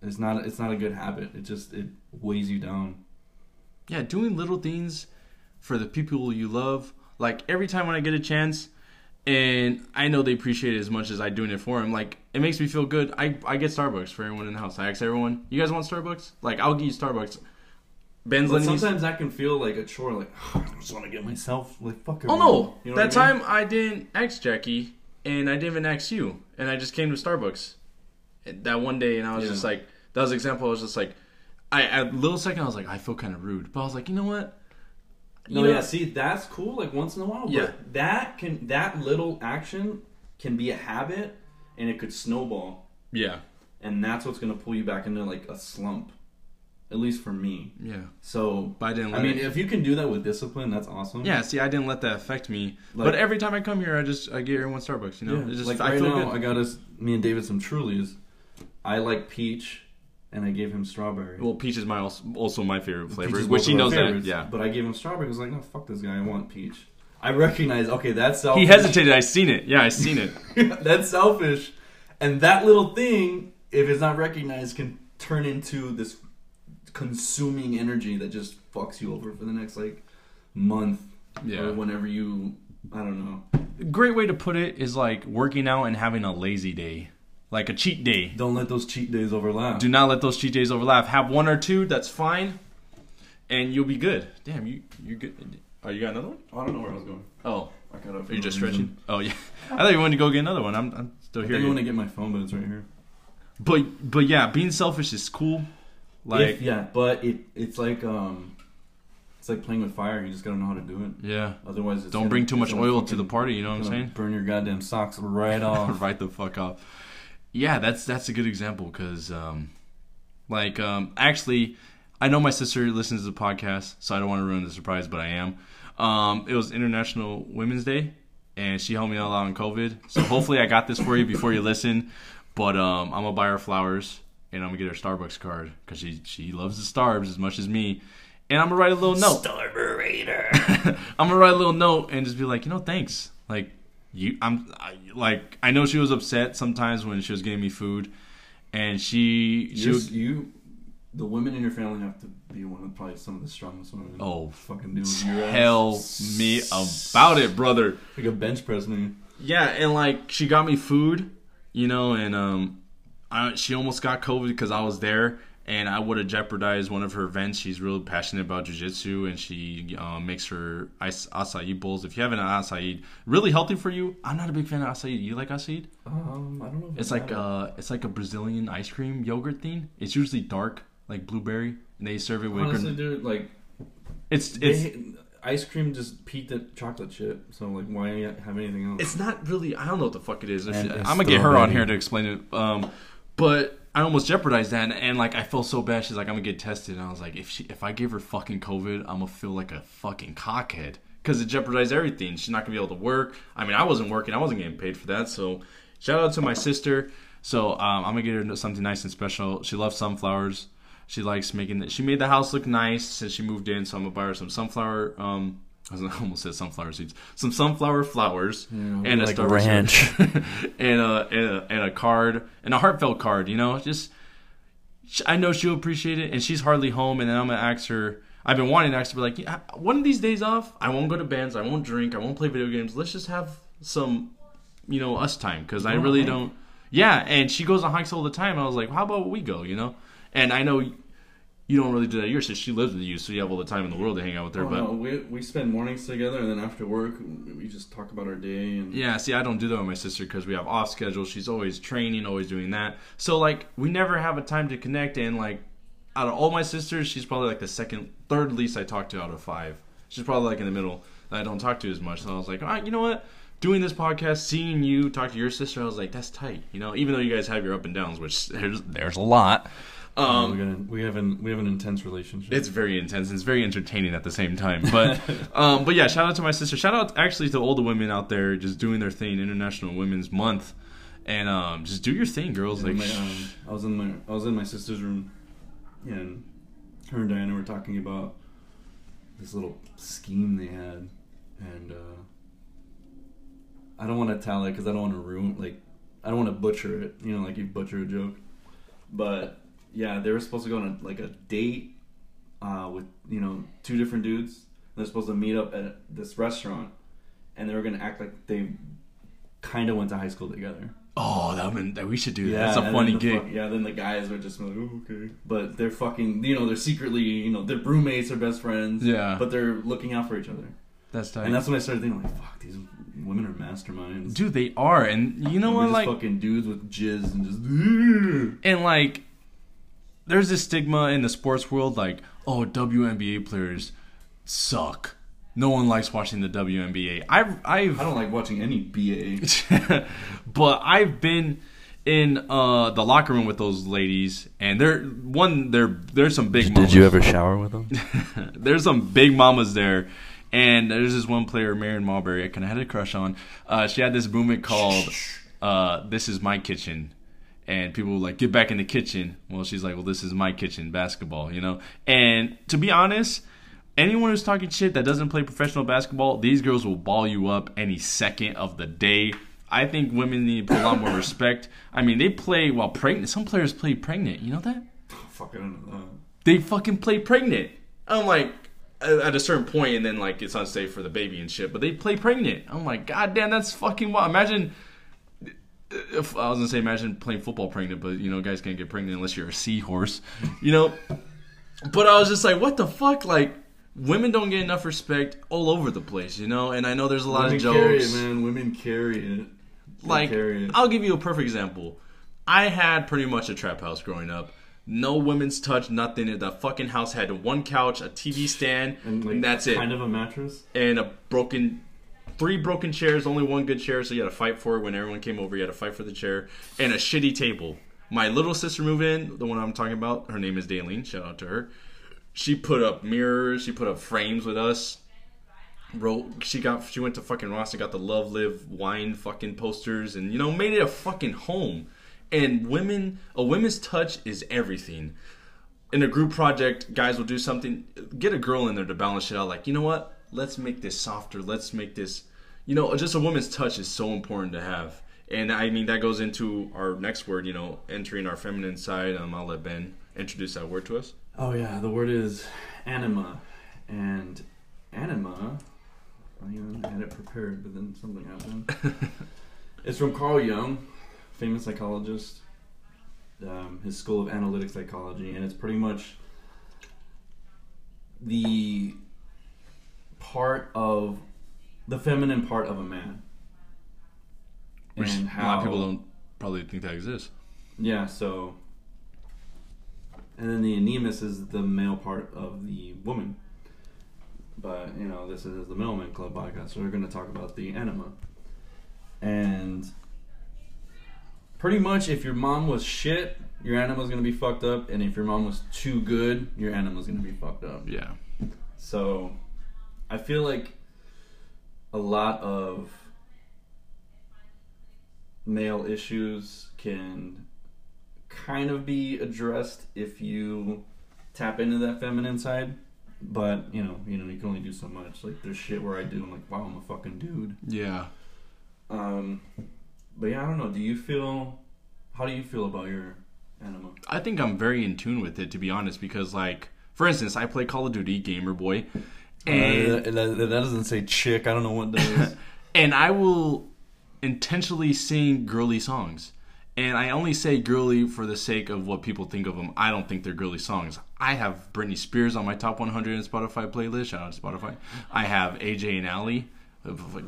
it's not it's not a good habit. It just it weighs you down. Yeah, doing little things for the people you love. Like every time when I get a chance, and I know they appreciate it as much as I doing it for them. Like it makes me feel good. I I get Starbucks for everyone in the house. I ask everyone, "You guys want Starbucks?" Like I'll give you Starbucks. Ben's But sometimes that can feel like a chore. Like [SIGHS] I just want to get myself like fuck. Oh no! You know that I mean? time I didn't ask Jackie, and I didn't even ask you, and I just came to Starbucks eh, that one day, and I was Yeah. just like, that was an example. I was just like, I at a little second I was like, I feel kind of rude, but I was like, you know what? No, know- yeah, see, that's cool. Like once in a while, but Yeah. that can that little action can be a habit, and it could snowball, Yeah, and that's what's gonna pull you back into like a slump. At least for me. yeah. So, But I didn't. Let I mean, it- if you can do that with discipline, that's awesome. yeah. See, I didn't let that affect me. Like- but every time I come here, I just I get everyone Starbucks. You know, Yeah. It's just, like I right feel now, good. I got us, me and David, some Trulies. I like peach, and I gave him strawberry. well, peach is my also, my favorite flavor, which he knows that. Yeah. But I gave him strawberry. I was like, no, fuck this guy. I want peach. I recognize. Okay, that's selfish. He hesitated. I seen it. Yeah, I seen it. [LAUGHS] that's selfish. And that little thing, if it's not recognized, can turn into this consuming energy that just fucks you over for the next like month Yeah. or whenever you. I don't know. great way to put it is like working out and having a lazy day, like a cheat day. Don't let those cheat days overlap. Do not let those cheat days overlap. Have one or two, that's fine, and you'll be good. Damn, you you good? Oh, you got another one? Oh, I don't know where I was going. Oh, I got up. are you just stretching? [LAUGHS] Oh yeah, I thought you wanted to go get another one. I'm, I'm still I here. think I want to get my phone, but it's right here. But but yeah, being selfish is cool. Like If- yeah, but it it's like um, it's like playing with fire. You just gotta know how to do it. yeah, Otherwise, it's don't gonna- bring too much oil to the party. You know what I'm saying? Burn your goddamn socks right [LAUGHS] off. right the fuck off. Yeah, that's that's a good example because, um, like, um, actually, I know my sister listens to the podcast, so I don't want to ruin the surprise, but I am. Um, it was International Women's Day, and she helped me out a lot on COVID. So hopefully, I got this for you before you listen. But um, I'm gonna buy her flowers, and I'm gonna get her Starbucks card because she she loves the Starbs as much as me. And I'm gonna write a little note. Starburator. [LAUGHS] I'm gonna write a little note and just be like, you know, thanks. Like you, I'm I, like, I know she was upset sometimes when she was getting me food, and she she you, was, you, the women in your family have to be one of probably some of the strongest women. oh fucking do tell me about it, brother. Like a bench press me. Yeah, and like she got me food, you know, and um, I, she almost got COVID because I was there, and I would have jeopardized one of her events. She's really passionate about jujitsu, and she uh, makes her ice, acai bowls. If you have an acai, really healthy for you. I'm not a big fan of acai. You like acai? Um, I don't know. If It's like have uh, it's like a Brazilian ice cream yogurt thing. It's usually dark, like blueberry, and they serve it with. honestly, gran- dude, like it's it's they, ice cream just peaked at chocolate chip. So like, why have anything else? it's not really. I don't know what the fuck it is. If she- I'm gonna get her on here to explain it. Um, but I almost jeopardized that, and, and like I felt so bad. She's like, I'm gonna get tested, and I was like, if she if I give her fucking COVID, I'm gonna feel like a fucking cockhead because it jeopardized everything. She's not gonna be able to work. I mean, I wasn't working. I wasn't getting paid for that. So shout out to my sister. So um, I'm gonna get her something nice and special. She loves sunflowers. She likes making it. She made the house look nice since she moved in. So I'm gonna buy her some sunflower. Um, I [LAUGHS] almost said sunflower seeds. Some sunflower flowers Yeah, and a like Starbucks ranch. [LAUGHS] and a, and a and a card and a heartfelt card. You know, just I know she'll appreciate it, and she's hardly home. And then I'm gonna ask her. I've been wanting to ask her, be like, yeah, one of these days off, I won't go to bands, I won't drink, I won't play video games. Let's just have some, you know, us time because I really don't. Yeah, and she goes on hikes all the time. I was like, how about we go? You know, and I know you don't really do that. Yours, since she lives with you, so you have all the time in the world to hang out with her. Oh, but no, we we spend mornings together, and then after work, we just talk about our day and Yeah, see, I don't do that with my sister because we have off schedule. She's always training, always doing that. So like, we never have a time to connect. And like, out of all my sisters, she's probably like the second, third least I talk to out of five. She's probably like in the middle that I don't talk to as much. So I was like, all right, you know what? Doing this podcast, seeing you talk to your sister, I was like, that's tight. You know, even though you guys have your up and downs, which there's there's a lot. Um, gonna, we have an we have an intense relationship. it's very intense. and It's very entertaining at the same time. But [LAUGHS] um, but yeah, shout out to my sister. Shout out actually to all the women out there just doing their thing. International Women's Month, and um, just do your thing, girls. Yeah, Like, my, um, I was in my I was in my sister's room, and her and Diana were talking about this little scheme they had, and uh, I don't want to tell it because I don't want to ruin like I don't want to butcher it. You know, like you butcher a joke, but yeah, they were supposed to go on a, like a date uh, with you know two different dudes. They're supposed to meet up at this restaurant, and they were gonna act like they kind of went to high school together. oh, that would, that we should do that. That's a funny the gig. yeah, then the guys are just like, oh, okay. But they're fucking, you know, they're secretly, you know, they're roommates, they're best friends. Yeah. But they're looking out for each other. That's tight. And that's when I started thinking, like, fuck, these women are masterminds. Dude, they are, and you know what? we're Like, fucking dudes with jizz and just. and like there's this stigma in the sports world like oh WNBA players suck no one likes watching the WNBA I've I've I don't like watching any BA. [LAUGHS] but I've been in uh the locker room with those ladies and they're one they're there's some big Did, mamas. You ever shower with them? [LAUGHS] there's some big mamas there and there's this one player Marion Marbury I kind of had a crush on uh she had this movement called uh this is my kitchen and people were like get back in the kitchen well she's like well this is my kitchen basketball you know and to be honest anyone who's talking shit that doesn't play professional basketball these girls will ball you up any second of the day I think women need a lot more respect. I mean, they play while pregnant. Some players play pregnant. You know that? Fuck, I uh, don't know. they fucking play pregnant. I'm like, at at a certain point, and then like it's unsafe for the baby and shit. But they play pregnant. I'm like, god damn, that's fucking wild. Imagine. If I was gonna say, imagine playing football pregnant, but you know, guys can't get pregnant unless you're a seahorse, you know. But I was just like, what the fuck? Like, women don't get enough respect all over the place, you know. And I know there's a lot Women of carry it, jokes man. Women carry it. They like carry it. I'll give you a perfect example. I had pretty much a trap house growing up. No women's touch, nothing. The fucking house had one couch, a TV stand, and, like, that's it. Kind of a mattress. and a broken, three broken chairs, only one good chair, so you had to fight for it when everyone came over. You had to fight for the chair, and a shitty table. My little sister moved in, the one I'm talking about. Her name is Daleen. Shout out to her. She put up mirrors. She put up frames with us. Wrote. She got. She went to fucking Ross and got the Love Live wine fucking posters, and you know made it a fucking home. And women, a women's touch is everything. In a group project, guys will do something. Get a girl in there to balance shit out. Like you know what? Let's make this softer. Let's make this. You know, just a woman's touch is so important to have. And I mean that goes into our next word. You know, entering our feminine side. Um, I'll let Ben introduce that word to us. Oh yeah, the word is anima, and anima. I even had it prepared, but then something happened. [LAUGHS] it's from Carl Jung, famous psychologist. Um, his school of analytic psychology, and it's pretty much the part of the feminine part of a man. Which And a lot of people don't probably think that exists. Yeah, so. And then the animus is the male part of the woman. But, you know, this is the Male Men Club podcast, so we're going to talk about the anima. And pretty much, if your mom was shit, your anima's going to be fucked up. And if your mom was too good, your anima's going to be fucked up. Yeah. So, I feel like a lot of male issues can kind of be addressed if you tap into that feminine side. But you know, you know, you can only do so much. Like there's shit where I do, I'm like, wow, I'm a fucking dude. Yeah. Um, but yeah, I don't know. Do you feel? How do you feel about your anima? I think I'm very in tune with it to be honest, because like, for instance, I play Call of Duty Gamer Boy, and Uh, that, that- doesn't say chick. I don't know what does. [LAUGHS] and I will intentionally sing girly songs. And I only say girly for the sake of what people think of them. I don't think they're girly songs. I have Britney Spears on my top 100 in Spotify playlist. Shout out to Spotify. I have AJ and Aly,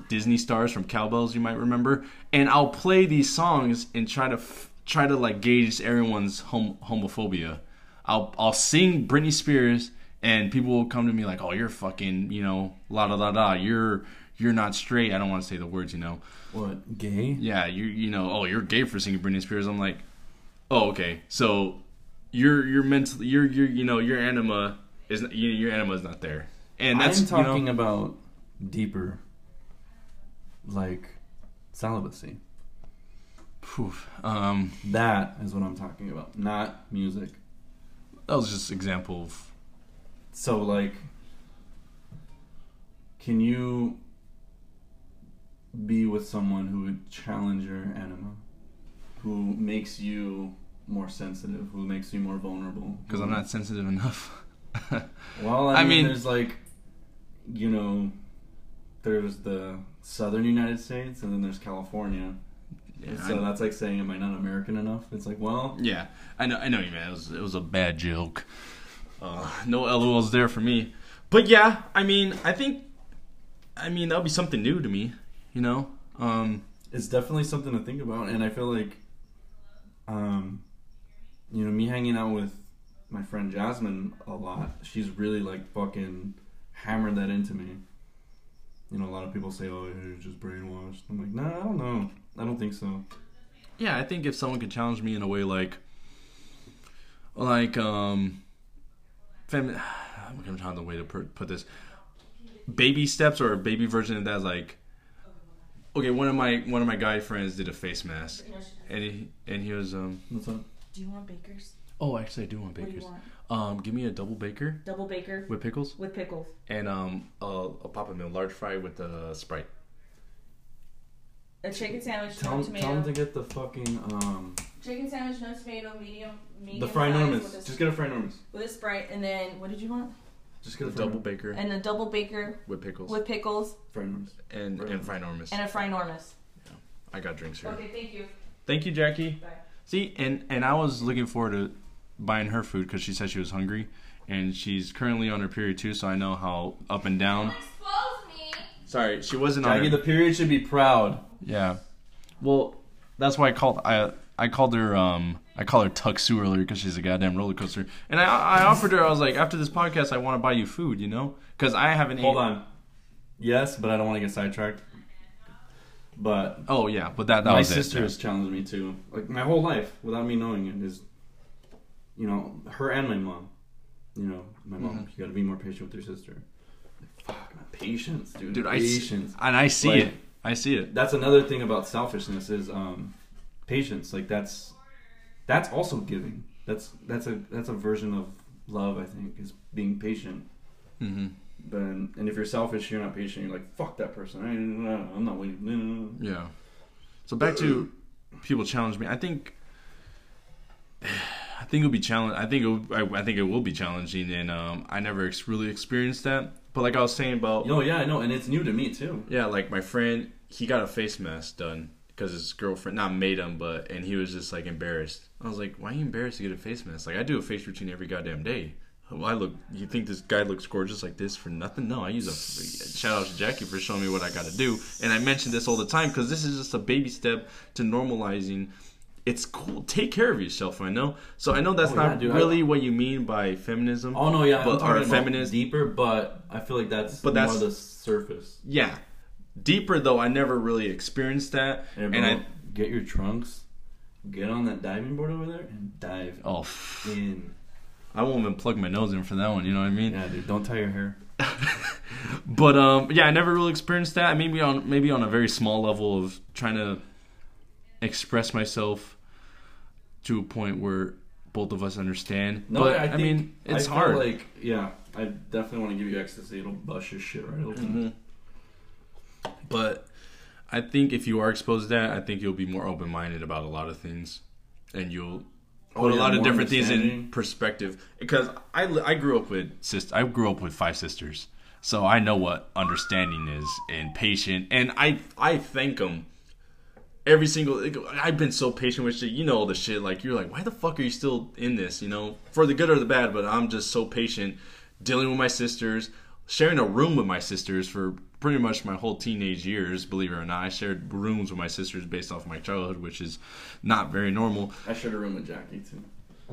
Disney stars from Cow Belles, you might remember. And I'll play these songs and try to f- try to like gauge everyone's hom- homophobia. I'll I'll sing Britney Spears and people will come to me like, "Oh, you're fucking, you know, la da da da. You're you're not straight." I don't want to say the words, you know. What gay? Yeah, you you know, oh, you're gay for singing Britney Spears. I'm like, oh, okay. So your your mental your your you're you know your anima is your, your anima is not there, and that's I'm talking you know, about deeper, like celibacy. phew, um, That is what I'm talking about, not music. that was just example of So like, can you be with someone who would challenge your anima, who makes you more sensitive, who makes you more vulnerable? because I'm not sensitive enough. [LAUGHS] Well, I, I mean, mean- there's like, you know, there's the southern United States, and then there's California. Yeah, so I- that's like saying, "Am I not American enough?" It's like, well, Yeah, I know, I know you, man. It was, it was a bad joke. No LOLs there for me. But yeah, I mean, I think, I mean, that'll be something new to me, you know? Um, it's definitely something to think about, and I feel like, um, you know, me hanging out with my friend Jasmine a lot. She's really like fucking hammered that into me. You know, a lot of people say, "Oh, you're just brainwashed." I'm like, nah, I don't know. I don't think so. yeah, I think if someone could challenge me in a way like, like, um, femi- [SIGHS] I'm trying to find the way to put, put this. Baby steps or a baby version of that is like, okay, one of my one of my guy friends did a face mask, and he and he was um. What's up? Do you want bakers? Oh, actually, I do want What do bakers. you want? Um, give me a double baker Double baker with pickles with pickles. and um a, a Papa Mill large fry with a Sprite. A chicken sandwich, Tell, tomato. tell him to get the fucking um Chicken sandwich, no tomato, medium, medium the fry size enormous. with a, Just get a Frynormous. with a sprite, and then what did you want? Just get a A fry double enormous. baker And a double baker with pickles with pickles Frynormous. and and Frynormous. and a Frynormous. I got drinks here. Okay, thank you. Thank you, Jackie. Bye. See, and and I was looking forward to buying her food because she said she was hungry, and she's currently on her period too, so I know how up and down. expose me. Sorry, she wasn't on. Jackie, Her, the period should be proud. yeah. Well, that's why I called I I called her um I call her Tuck Sue earlier because she's a goddamn roller coaster, and I I offered her I was like after this podcast I want to buy you food, you know, because I haven't. Hold ate- on. Yes, but I don't want to get sidetracked. But Oh yeah, but that that my sister has challenged me too. Like my whole life, without me knowing it, is you know her and my mom. You know, my mom. Mm-hmm. You got to be more patient with your sister. Like, fuck, man, patience, dude. Dude, I s- patience. and I see Like- it. I see it. that's another thing about selfishness is um, patience. Like that's that's also giving. That's that's a that's a version of love. I think is being patient. hmm But and if you're selfish, you're not patient. You're like fuck that person. I, I'm not waiting. Yeah. So back to people challenge me. I think I think it'll be challenge. I think it will, I, I think it will be challenging, and um, I never ex- really experienced that. But like I was saying about Oh yeah, I know, and it's new to me too. yeah, like my friend, he got a face mask done because his girlfriend not made him, but and he was just like embarrassed. I was like, why are you embarrassed to get a face mask? Like I do a face routine every goddamn day. Well, I look. You think this guy looks gorgeous like this for nothing? No, I use a shout out to Jackie for showing me what I got to do. And I mention this all the time because this is just a baby step to normalizing. It's cool. Take care of yourself. I know. So I know that's Oh, not yeah, dude, I- really what you mean by feminism. Oh no, yeah, But- I'm talking feminist- deeper, but I feel like that's But more that's- the surface. Yeah, deeper though. I never really experienced that. Hey, and I get your trunks, get on that diving board over there, and dive oh, in. I won't even plug my nose in for that one. You know what I mean? Yeah, dude, don't tie your hair. [LAUGHS] But um, yeah, I never really experienced that. Maybe on maybe on a very small level of trying to express myself to a point where both of us understand. No, but I, I, mean, it's I hard. Like, yeah, I definitely want to give you ecstasy. It'll bust your shit right open. Mhm. But I think if you are exposed to that, I think you'll be more open minded about a lot of things, and you'll Oh, put a lot of different things in perspective. Because I I grew up with sis I grew up with five sisters, so I know what understanding is and patient, and I I thank them. Every single, I've been so patient with shit. You know all the shit. Like you're like, why the fuck are you still in this? You know, for the good or the bad. But I'm just so patient, dealing with my sisters, sharing a room with my sisters for pretty much my whole teenage years. Believe it or not, I shared rooms with my sisters based off my childhood, which is not very normal. I shared a room with Jackie too.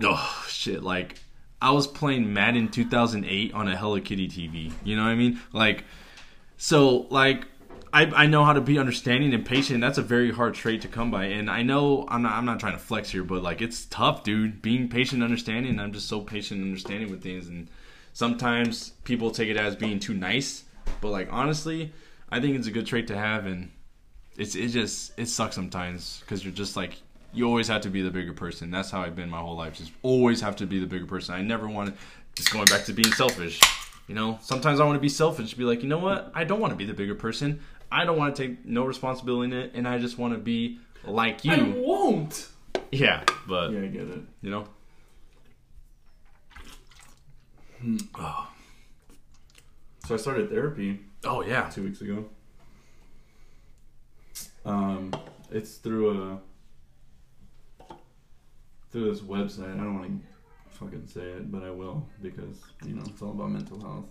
Oh shit! Like I was playing Madden 2008 on a Hello Kitty TV. You know what I mean? Like, so like I, I know how to be understanding and patient. That's a very hard trait to come by, and I know I'm not I'm not trying to flex here, but like it's tough, dude. Being patient, and understanding. I'm just so patient and understanding with things, and sometimes people take it as being too nice, but like honestly, I think it's a good trait to have, and it's it just it sucks sometimes because you're just like you always have to be the bigger person. That's how I've been my whole life. Just always have to be the bigger person. I never want to just going back to being selfish. You know, sometimes I want to be selfish, be like, you know what? I don't want to be the bigger person. I don't want to take no responsibility in it, and I just want to be like you. I won't. yeah, but Yeah, I get it. you know, So I started therapy oh yeah, two weeks ago. Um, it's through a through this website. I don't want to fucking say it, but I will because you know it's all about mental health.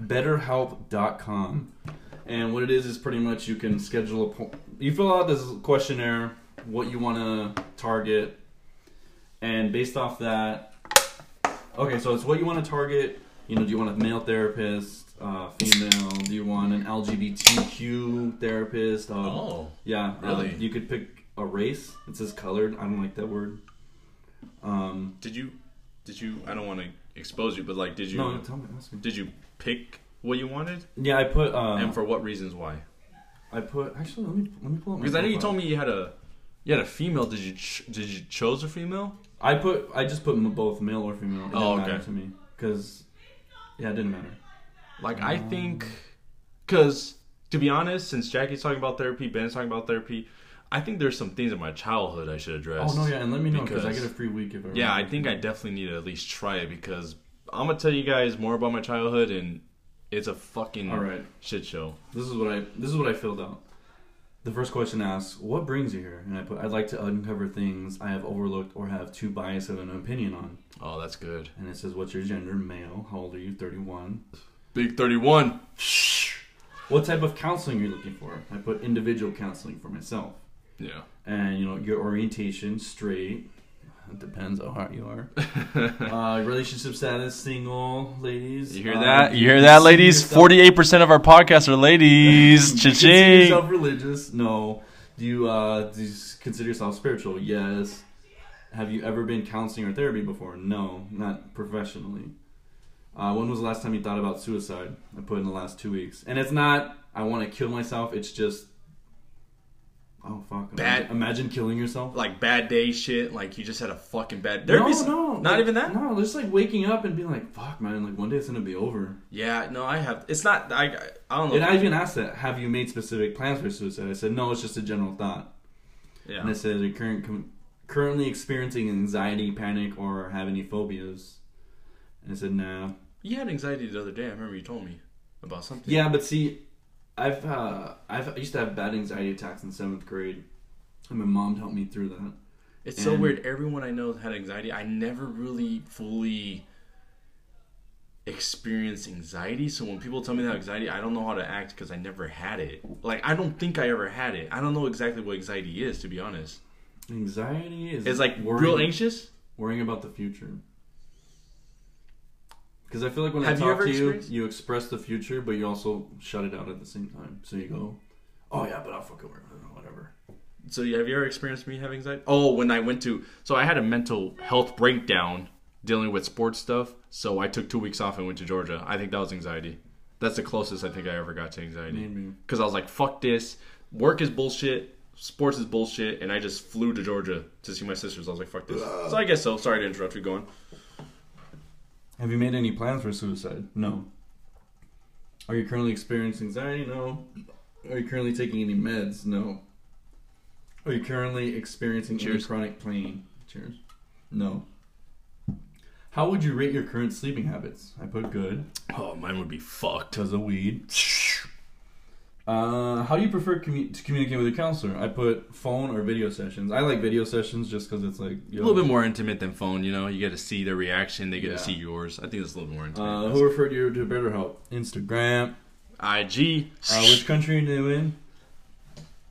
BetterHelp.com, and what it is is pretty much you can schedule a. Po- you fill out this questionnaire, what you want to target, and based off that, okay, so it's what you want to target. You know, do you want a male therapist, uh, female? Do you want an LGBTQ therapist? Um, oh yeah, Really? um, you could pick a race. It says colored. I don't like that word. Um, did you did you? I don't want to expose you, but like, did you no, tell me. Ask me. did you pick what you wanted, Yeah, I put. Uh, and for what reasons? Why? I put. Actually, let me let me pull up. my Because I know you told me you had a you had a female. Did you ch- did you chose a female? I put. I just put m- both male or female. It Oh, didn't matter okay. to me because yeah, it didn't matter. Like I think, because to be honest, since Jackie's talking about therapy, Ben's talking about therapy, I think there's some things in my childhood I should address. Oh no, yeah, and let me know because I get a free week if I. Yeah, I remember. think I definitely need to at least try it because I'm gonna tell you guys more about my childhood and it's a fucking All right, shit show. this is what I. This is what I filled out. The first question asks, "What brings you here?" And I put, "I'd like to uncover things I have overlooked or have too biased of an opinion on." Oh, that's good. And it says, "What's your gender? Male. How old are you? Thirty-one. Big thirty-one. What type of counseling are you're looking for?" I put individual counseling for myself. Yeah. and you know your orientation straight it depends how hot you are. [LAUGHS] Uh, relationship status single ladies. You hear Uh, that? You hear that, ladies? Forty-eight percent of our podcasts are ladies. [LAUGHS] consider Cha-ching. yourself religious. No. Do you uh do you consider yourself spiritual? Yes. Have you ever been counseling or therapy before? No not professionally. Uh, when was the last time you thought about suicide? I put in the last two weeks. And it's not i want to kill myself it's just oh fuck Bad- imagine, killing yourself Like bad day shit. Like you just had a fucking bad. There'd no, some- no, not like, even that. No, just like waking up and being like, "Fuck, man! Like one day it's gonna be over." Yeah, no, I have. It's not. I. I don't know. And I even asked that, "Have you made specific plans for suicide?" I said, "No, it's just a general thought." yeah. And it said, "Are you current, com- currently experiencing anxiety, panic, or have any phobias?" And I said, "Nah." You had anxiety the other day. I remember you told me about something. Yeah, but see, I've uh, I've I used to have bad anxiety attacks in seventh grade, and my mom helped me through that. It's so weird. Everyone I know had anxiety. I never really fully experienced anxiety. So when people tell me that anxiety, I don't know how to act because I never had it. Like I don't think I ever had it. I don't know exactly what anxiety is, to be honest. Anxiety is It's like worrying, real anxious. worrying about the future. Because I feel like when Have I talk ever to you, you express the future, but you also shut it out at the same time. So you go, "Oh yeah, but I'll fucking work, whatever." So have you ever experienced me having anxiety? Oh, when I went to so I had a mental health breakdown dealing with sports stuff. So I took two weeks off and went to Georgia. I think that was anxiety. That's the closest I think I ever got to anxiety. Maybe. because I was like, "Fuck this! Work is bullshit. Sports is bullshit." And I just flew to Georgia to see my sisters. I was like, "Fuck this." So I guess so. Sorry to interrupt you. Going. Have you made any plans for suicide? No. Are you currently experiencing anxiety? No. Are you currently taking any meds? No. Are you currently experiencing any chronic pain? Cheers. No. How would you rate your current sleeping habits? I put good Oh, mine would be fucked. because of weed. [LAUGHS] Uh, how do you prefer commu- to communicate with your counselor? I put phone or video sessions. I like video sessions just because it's like A little bit more intimate than phone. You know, you get to see their reaction. They get Yeah. to see yours. I think it's a little more Uh, intimate. who referred you to BetterHelp? Instagram. IG. Uh, which country are you live in?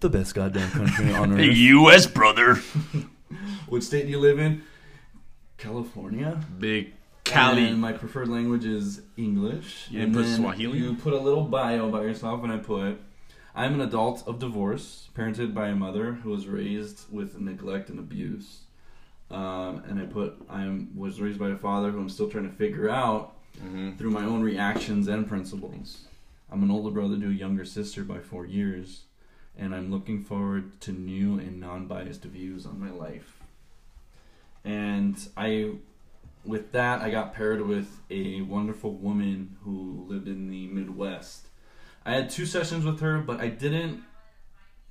The best goddamn country on [LAUGHS] earth. the U.S. brother. [LAUGHS] Which state do you live in? California. Big Cali. And my preferred language is English. You and didn't put then Swahili? You put a little bio about yourself, and I put, I'm an adult of divorce, parented by a mother who was raised with neglect and abuse. Um, and I put, I was raised by a father who I'm still trying to figure out Mm-hmm. through my own reactions and principles. I'm an older brother to a younger sister by four years, and I'm looking forward to new and non biased views on my life. And I, with that, I got paired with a wonderful woman who lived in the Midwest. I had two sessions with her, but I didn't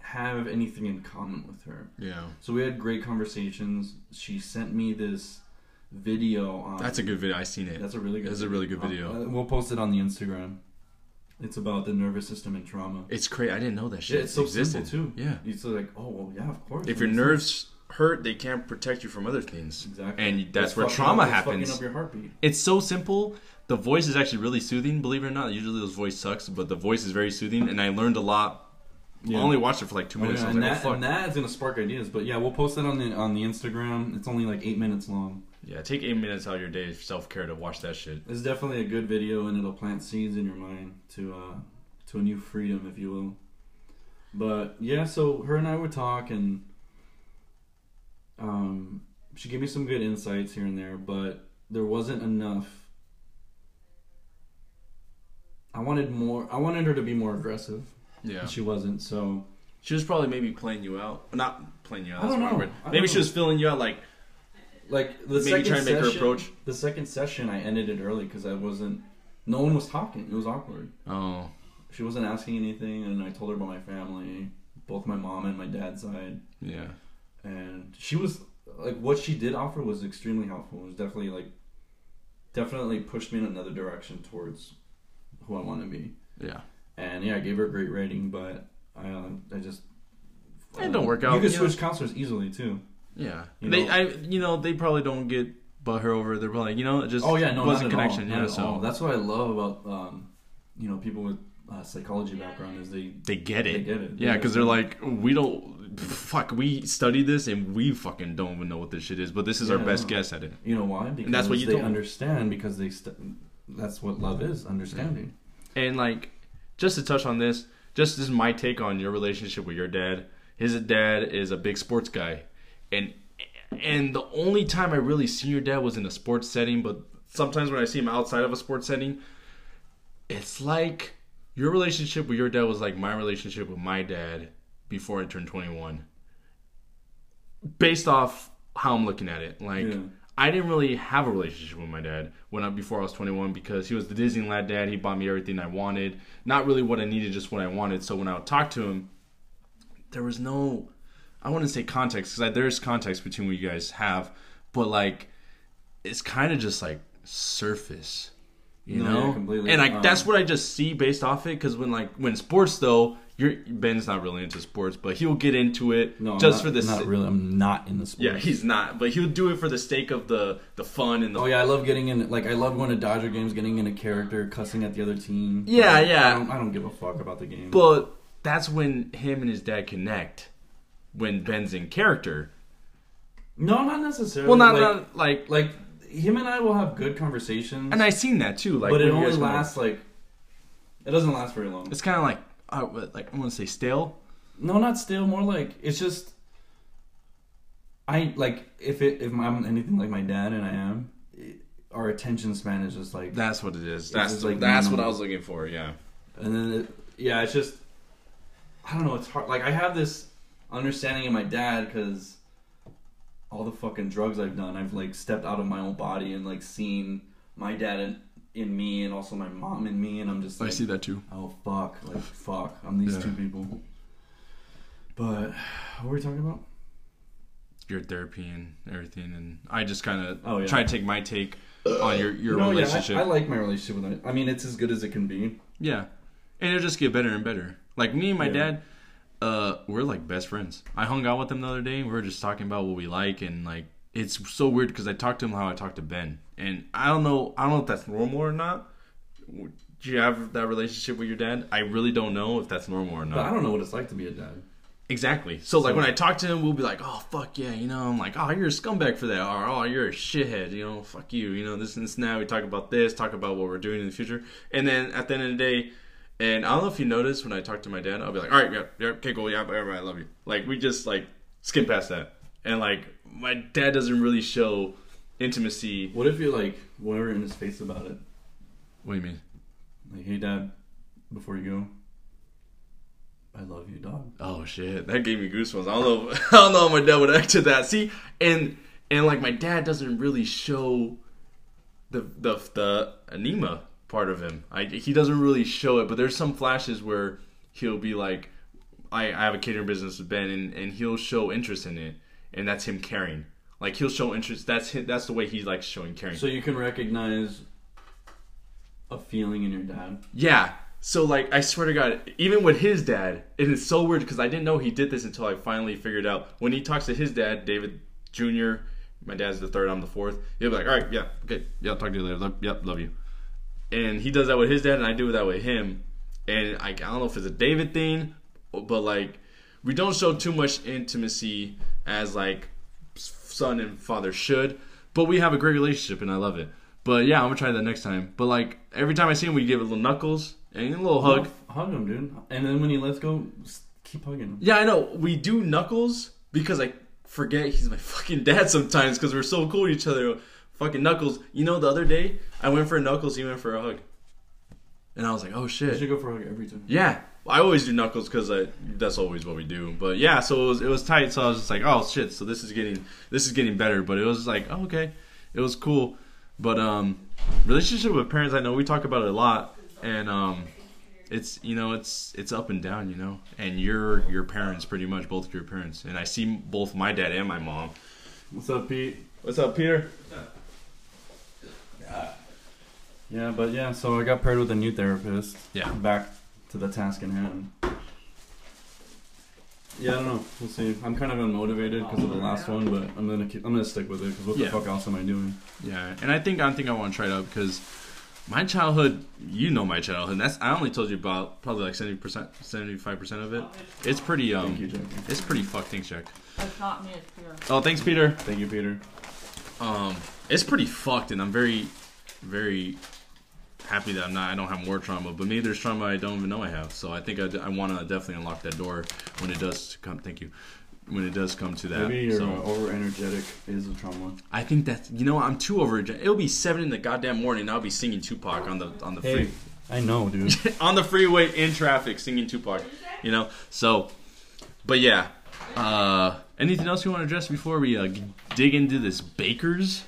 have anything in common with her. Yeah. So we had great conversations. She sent me this video on That's a good video. I seen it. that's a really good. That's a really good video. video. Uh, we'll post it on the Instagram. It's about the nervous system and trauma. It's crazy. I didn't know that shit Yeah, it's so existed. simple too. Yeah. It's like, oh well, yeah, of course. If your nerves hurt, they can't protect you from other things. exactly, and that's It's where trauma up, happens. Up your heartbeat. It's so simple. The voice is actually really soothing, believe it or not. Usually those voice sucks, but the voice is very soothing, and I learned a lot. I only watched it for like two minutes. yeah, and, like, that, oh, and that is gonna spark ideas. But yeah, we'll post it on the on the Instagram. It's only like eight minutes long. Yeah, take eight minutes out of your day self care to watch that shit. It's definitely a good video, and it'll plant seeds in your mind to uh, to a new freedom, if you will. But yeah, so her and I would talk, and um, she gave me some good insights here and there, but there wasn't enough. I wanted more. I wanted her to be more aggressive. Yeah, and She wasn't. So she was probably maybe playing you out. Not playing you out. I don't know. word. Maybe she know. was filling you out like like the Maybe second trying to make her session, approach. The second session, I ended it early because I wasn't. No one was talking. It was awkward. oh She wasn't asking anything, and I told her about my family, both my mom and my dad's side, yeah and she was like, what she did offer was extremely helpful. It was definitely like, definitely pushed me in another direction towards who I want to be. yeah. And yeah, I gave her a great rating, but I, uh, I just It don't work You out, can you know. switch counselors easily too. Yeah, You they, know- I, you know, they probably don't get butt her over. They're probably, you know, it just Oh yeah, no, wasn't connection. All, yeah, so all. that's what I love about um, you know people with uh, psychology background is they they get it. They get it. Yeah, They because they're like, we don't. Fuck, we studied this and we fucking don't even know what this shit is. But this is our best no. guess at it. you know why because that's what you they told me. understand because they st- that's what love is understanding. And like, just to touch on this, just this is my take on your relationship with your dad. His dad is a big sports guy, and and the only time I really see your dad was in a sports setting. But sometimes when I see him outside of a sports setting, it's like your relationship with your dad was like my relationship with my dad before I turned twenty one. Based off how I'm looking at it, like. Yeah. I didn't really have a relationship with my dad when I before I was 21 because he was the Disneyland dad. He bought me everything I wanted, not really what I needed, just what I wanted. So when I would talk to him, there was no, I wouldn't say context because there's context between what you guys have, but like, it's kind of just like surface, you No, know. yeah, completely. And like Um, that's what I just see based off it because when like when sports though, you're Ben's not really into sports, but he'll get into it No, just not- for the not really. I'm not in the sport. yeah, he's not, but he'll do it for the sake of the the fun and the Oh yeah, I love getting in. Like I love going to Dodger games, getting in a character, cussing at the other team. Yeah, Like, yeah. I don't, I don't give a fuck about the game. But that's when him and his dad connect. When Ben's in character. no, not necessarily. Well, not like, not like. like him and I will have good conversations, And I seen that too. Like, but it only lasts like. It doesn't last very long. It's kind of like, uh, what, like I want to say stale. No, not stale. More like it's just. I like if it if I'm anything like my dad and I am, it, our attention span is just like That's what it is. That's like that's what. I was looking for. Yeah. And then, it, yeah, it's just, I don't know. It's hard. Like I have this understanding of my dad because all the fucking drugs I've done, I've like stepped out of my own body and like seen my dad in, in me and also my mom in me, and I'm just like, I see that too. oh fuck, like fuck, I'm these Yeah. two people. But what were we talking about? Your therapy and everything, and I just kind of Oh, yeah. try to take my take on your your No, yeah, I- relationship. I, like my relationship with him. I mean, it's as good as it can be. Yeah. And it'll just get better and better. Like me and my Yeah. dad, uh, we're like best friends. I hung out with him the other day. And We were just talking about what we like and like it's so weird because I talked to him how I talked to Ben, and I don't know. I don't know if that's normal or not. Do you have that relationship with your dad? I really don't know if that's normal or not. But I don't know what it's like to be a dad. Exactly. So like when I talk to him, we'll be like, "Oh fuck yeah," you know. I'm like, "Oh, you're a scumbag for that," or "Oh, you're a shithead," you know. Fuck you, you know. This and this. Now we talk about this, talk about what we're doing in the future, and then at the end of the day, and I don't know if you noticed when I talk to my dad, I'll be like, "All right, yeah, yeah, okay, cool, yeah, everybody, I love you." Like we just like skip past that, and like my dad doesn't really show intimacy. What if you're, like were in his face about it? What do you mean? Like, hey, dad, before you go, I love you, dog. Oh shit, that gave me goosebumps. I don't know. [LAUGHS] I don't know how my dad would act to that. See, and and like my dad doesn't really show the the the anima part of him. I he doesn't really show it, but there's some flashes where he'll be like, I, I have a catering business with Ben, and, and he'll show interest in it, and that's him caring. Like he'll show interest. That's him, that's the way he likes showing caring. So you can recognize a feeling in your dad. Yeah. So like I swear to God, even with his dad, it is so weird because I didn't know he did this until I finally figured out. When he talks to his dad, David Jr., my dad's the third, I'm the fourth. He'll be like, "All right, yeah, okay, yeah, talk to you later. Love, yep, love you." And he does that with his dad, and I do that with him. And I, I don't know if it's a David thing, but like we don't show too much intimacy as like son and father should. But we have a great relationship, and I love it. But yeah, I'm gonna try that next time. But like every time I see him, we give a little knuckles and a little hug. Hug him, dude. And then when he lets go, keep hugging him. Yeah, I know. We do knuckles because I forget he's my [LAUGHS] fucking dad sometimes because we're so cool with each other. Fucking knuckles. You know, the other day I went for a knuckles, he went for a hug, and I was like, oh You shit. should go for a hug every time. Yeah, I always do knuckles because that's always what we do. But yeah, so it was it was tight. So I was just like, oh shit. So this is getting this is getting better. But it was like, oh, okay, it was cool. But um, relationship with parents, I know we talk about it a lot, and um, it's you know it's it's up and down, you know. And your your parents, pretty much both your parents, and I see both my dad and my mom. What's up, Pete? What's up, Peter? Yeah, but yeah, so I got paired with a new therapist. Yeah. Back to the task in hand. Yeah, I don't know. We'll see. I'm kind of unmotivated because of the last one, but I'm gonna keep, I'm gonna stick with it because what Yeah. the fuck else am I doing? Yeah, and I think I think I want to try it out because my childhood, you know my childhood. That's I only told you about probably like seventy percent, seventy five percent of it. It's pretty um, Thank you, Jackie. it's pretty fucked. Thanks, Jack. It's not me, it's Peter. Oh, thanks, Peter. Thank you, Peter. Um, it's pretty fucked, and I'm very, very happy that I'm not. I don't have more trauma, but maybe there's trauma I don't even know I have. So I think I, want to definitely unlock that door when it does come. Thank you. When it does come to that. Maybe you're so. uh, over energetic is a trauma. I think that you know what, I'm too over. It'll be seven in the goddamn morning. and I'll be singing Tupac on the on the free I know, dude. [LAUGHS] on the freeway in traffic singing Tupac. You know. So, but yeah. Uh, anything else you want to address before we uh, dig into this Baker's?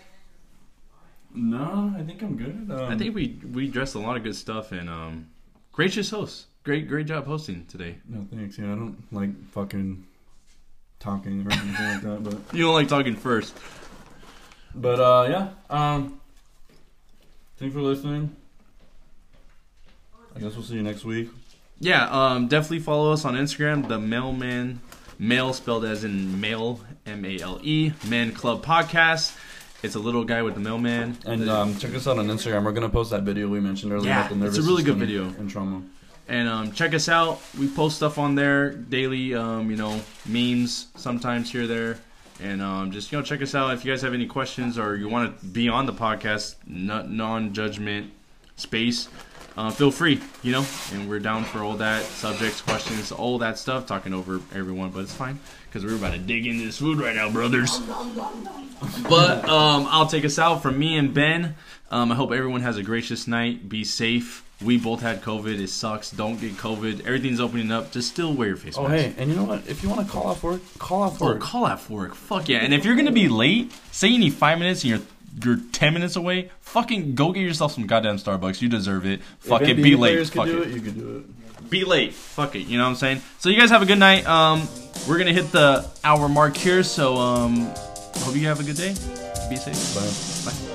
No, I think I'm good. Um, I think we we addressed a lot of good stuff and um, gracious host. Great great job hosting today. No, thanks. Yeah, I don't like fucking talking or anything like that, but [LAUGHS] You don't like talking first. but uh, yeah. Um, thanks for listening. I guess we'll see you next week. Yeah, um, definitely follow us on Instagram, the Mailman, mail spelled as in male, M A L E, Man Club Podcast. It's a little guy with the mailman. And um, check us out on Instagram. We're gonna post that video we mentioned earlier. Yeah, about the nervous it's a really good video. And trauma. And um, check us out. We post stuff on there daily. Um, you know, memes sometimes here there. And um, just you know, check us out if you guys have any questions or you want to be on the podcast, non judgment space. Uh, feel free, you know, and we're down for all that subjects, questions, all that stuff. Talking over everyone, but it's fine because we're about to dig into this food right now, brothers. But um, I'll take us out from me and Ben. Um, I hope everyone has a gracious night. Be safe. We both had COVID. It sucks. Don't get COVID. Everything's opening up. Just still wear your face mask. Oh mask. hey, and you know what? If you want to call off work, call off work. Oh, work. call off work. Fuck yeah. And if you're gonna be late, say you need five minutes and you're you're ten minutes away, fucking go get yourself some goddamn Starbucks. You deserve it. Fuck if it. Be late. Fuck do it. it. You could do it. Be late. Fuck it. You know what I'm saying? So you guys have a good night. Um, we're gonna hit the hour mark here. So um, hope you have a good day. Be safe. Bye.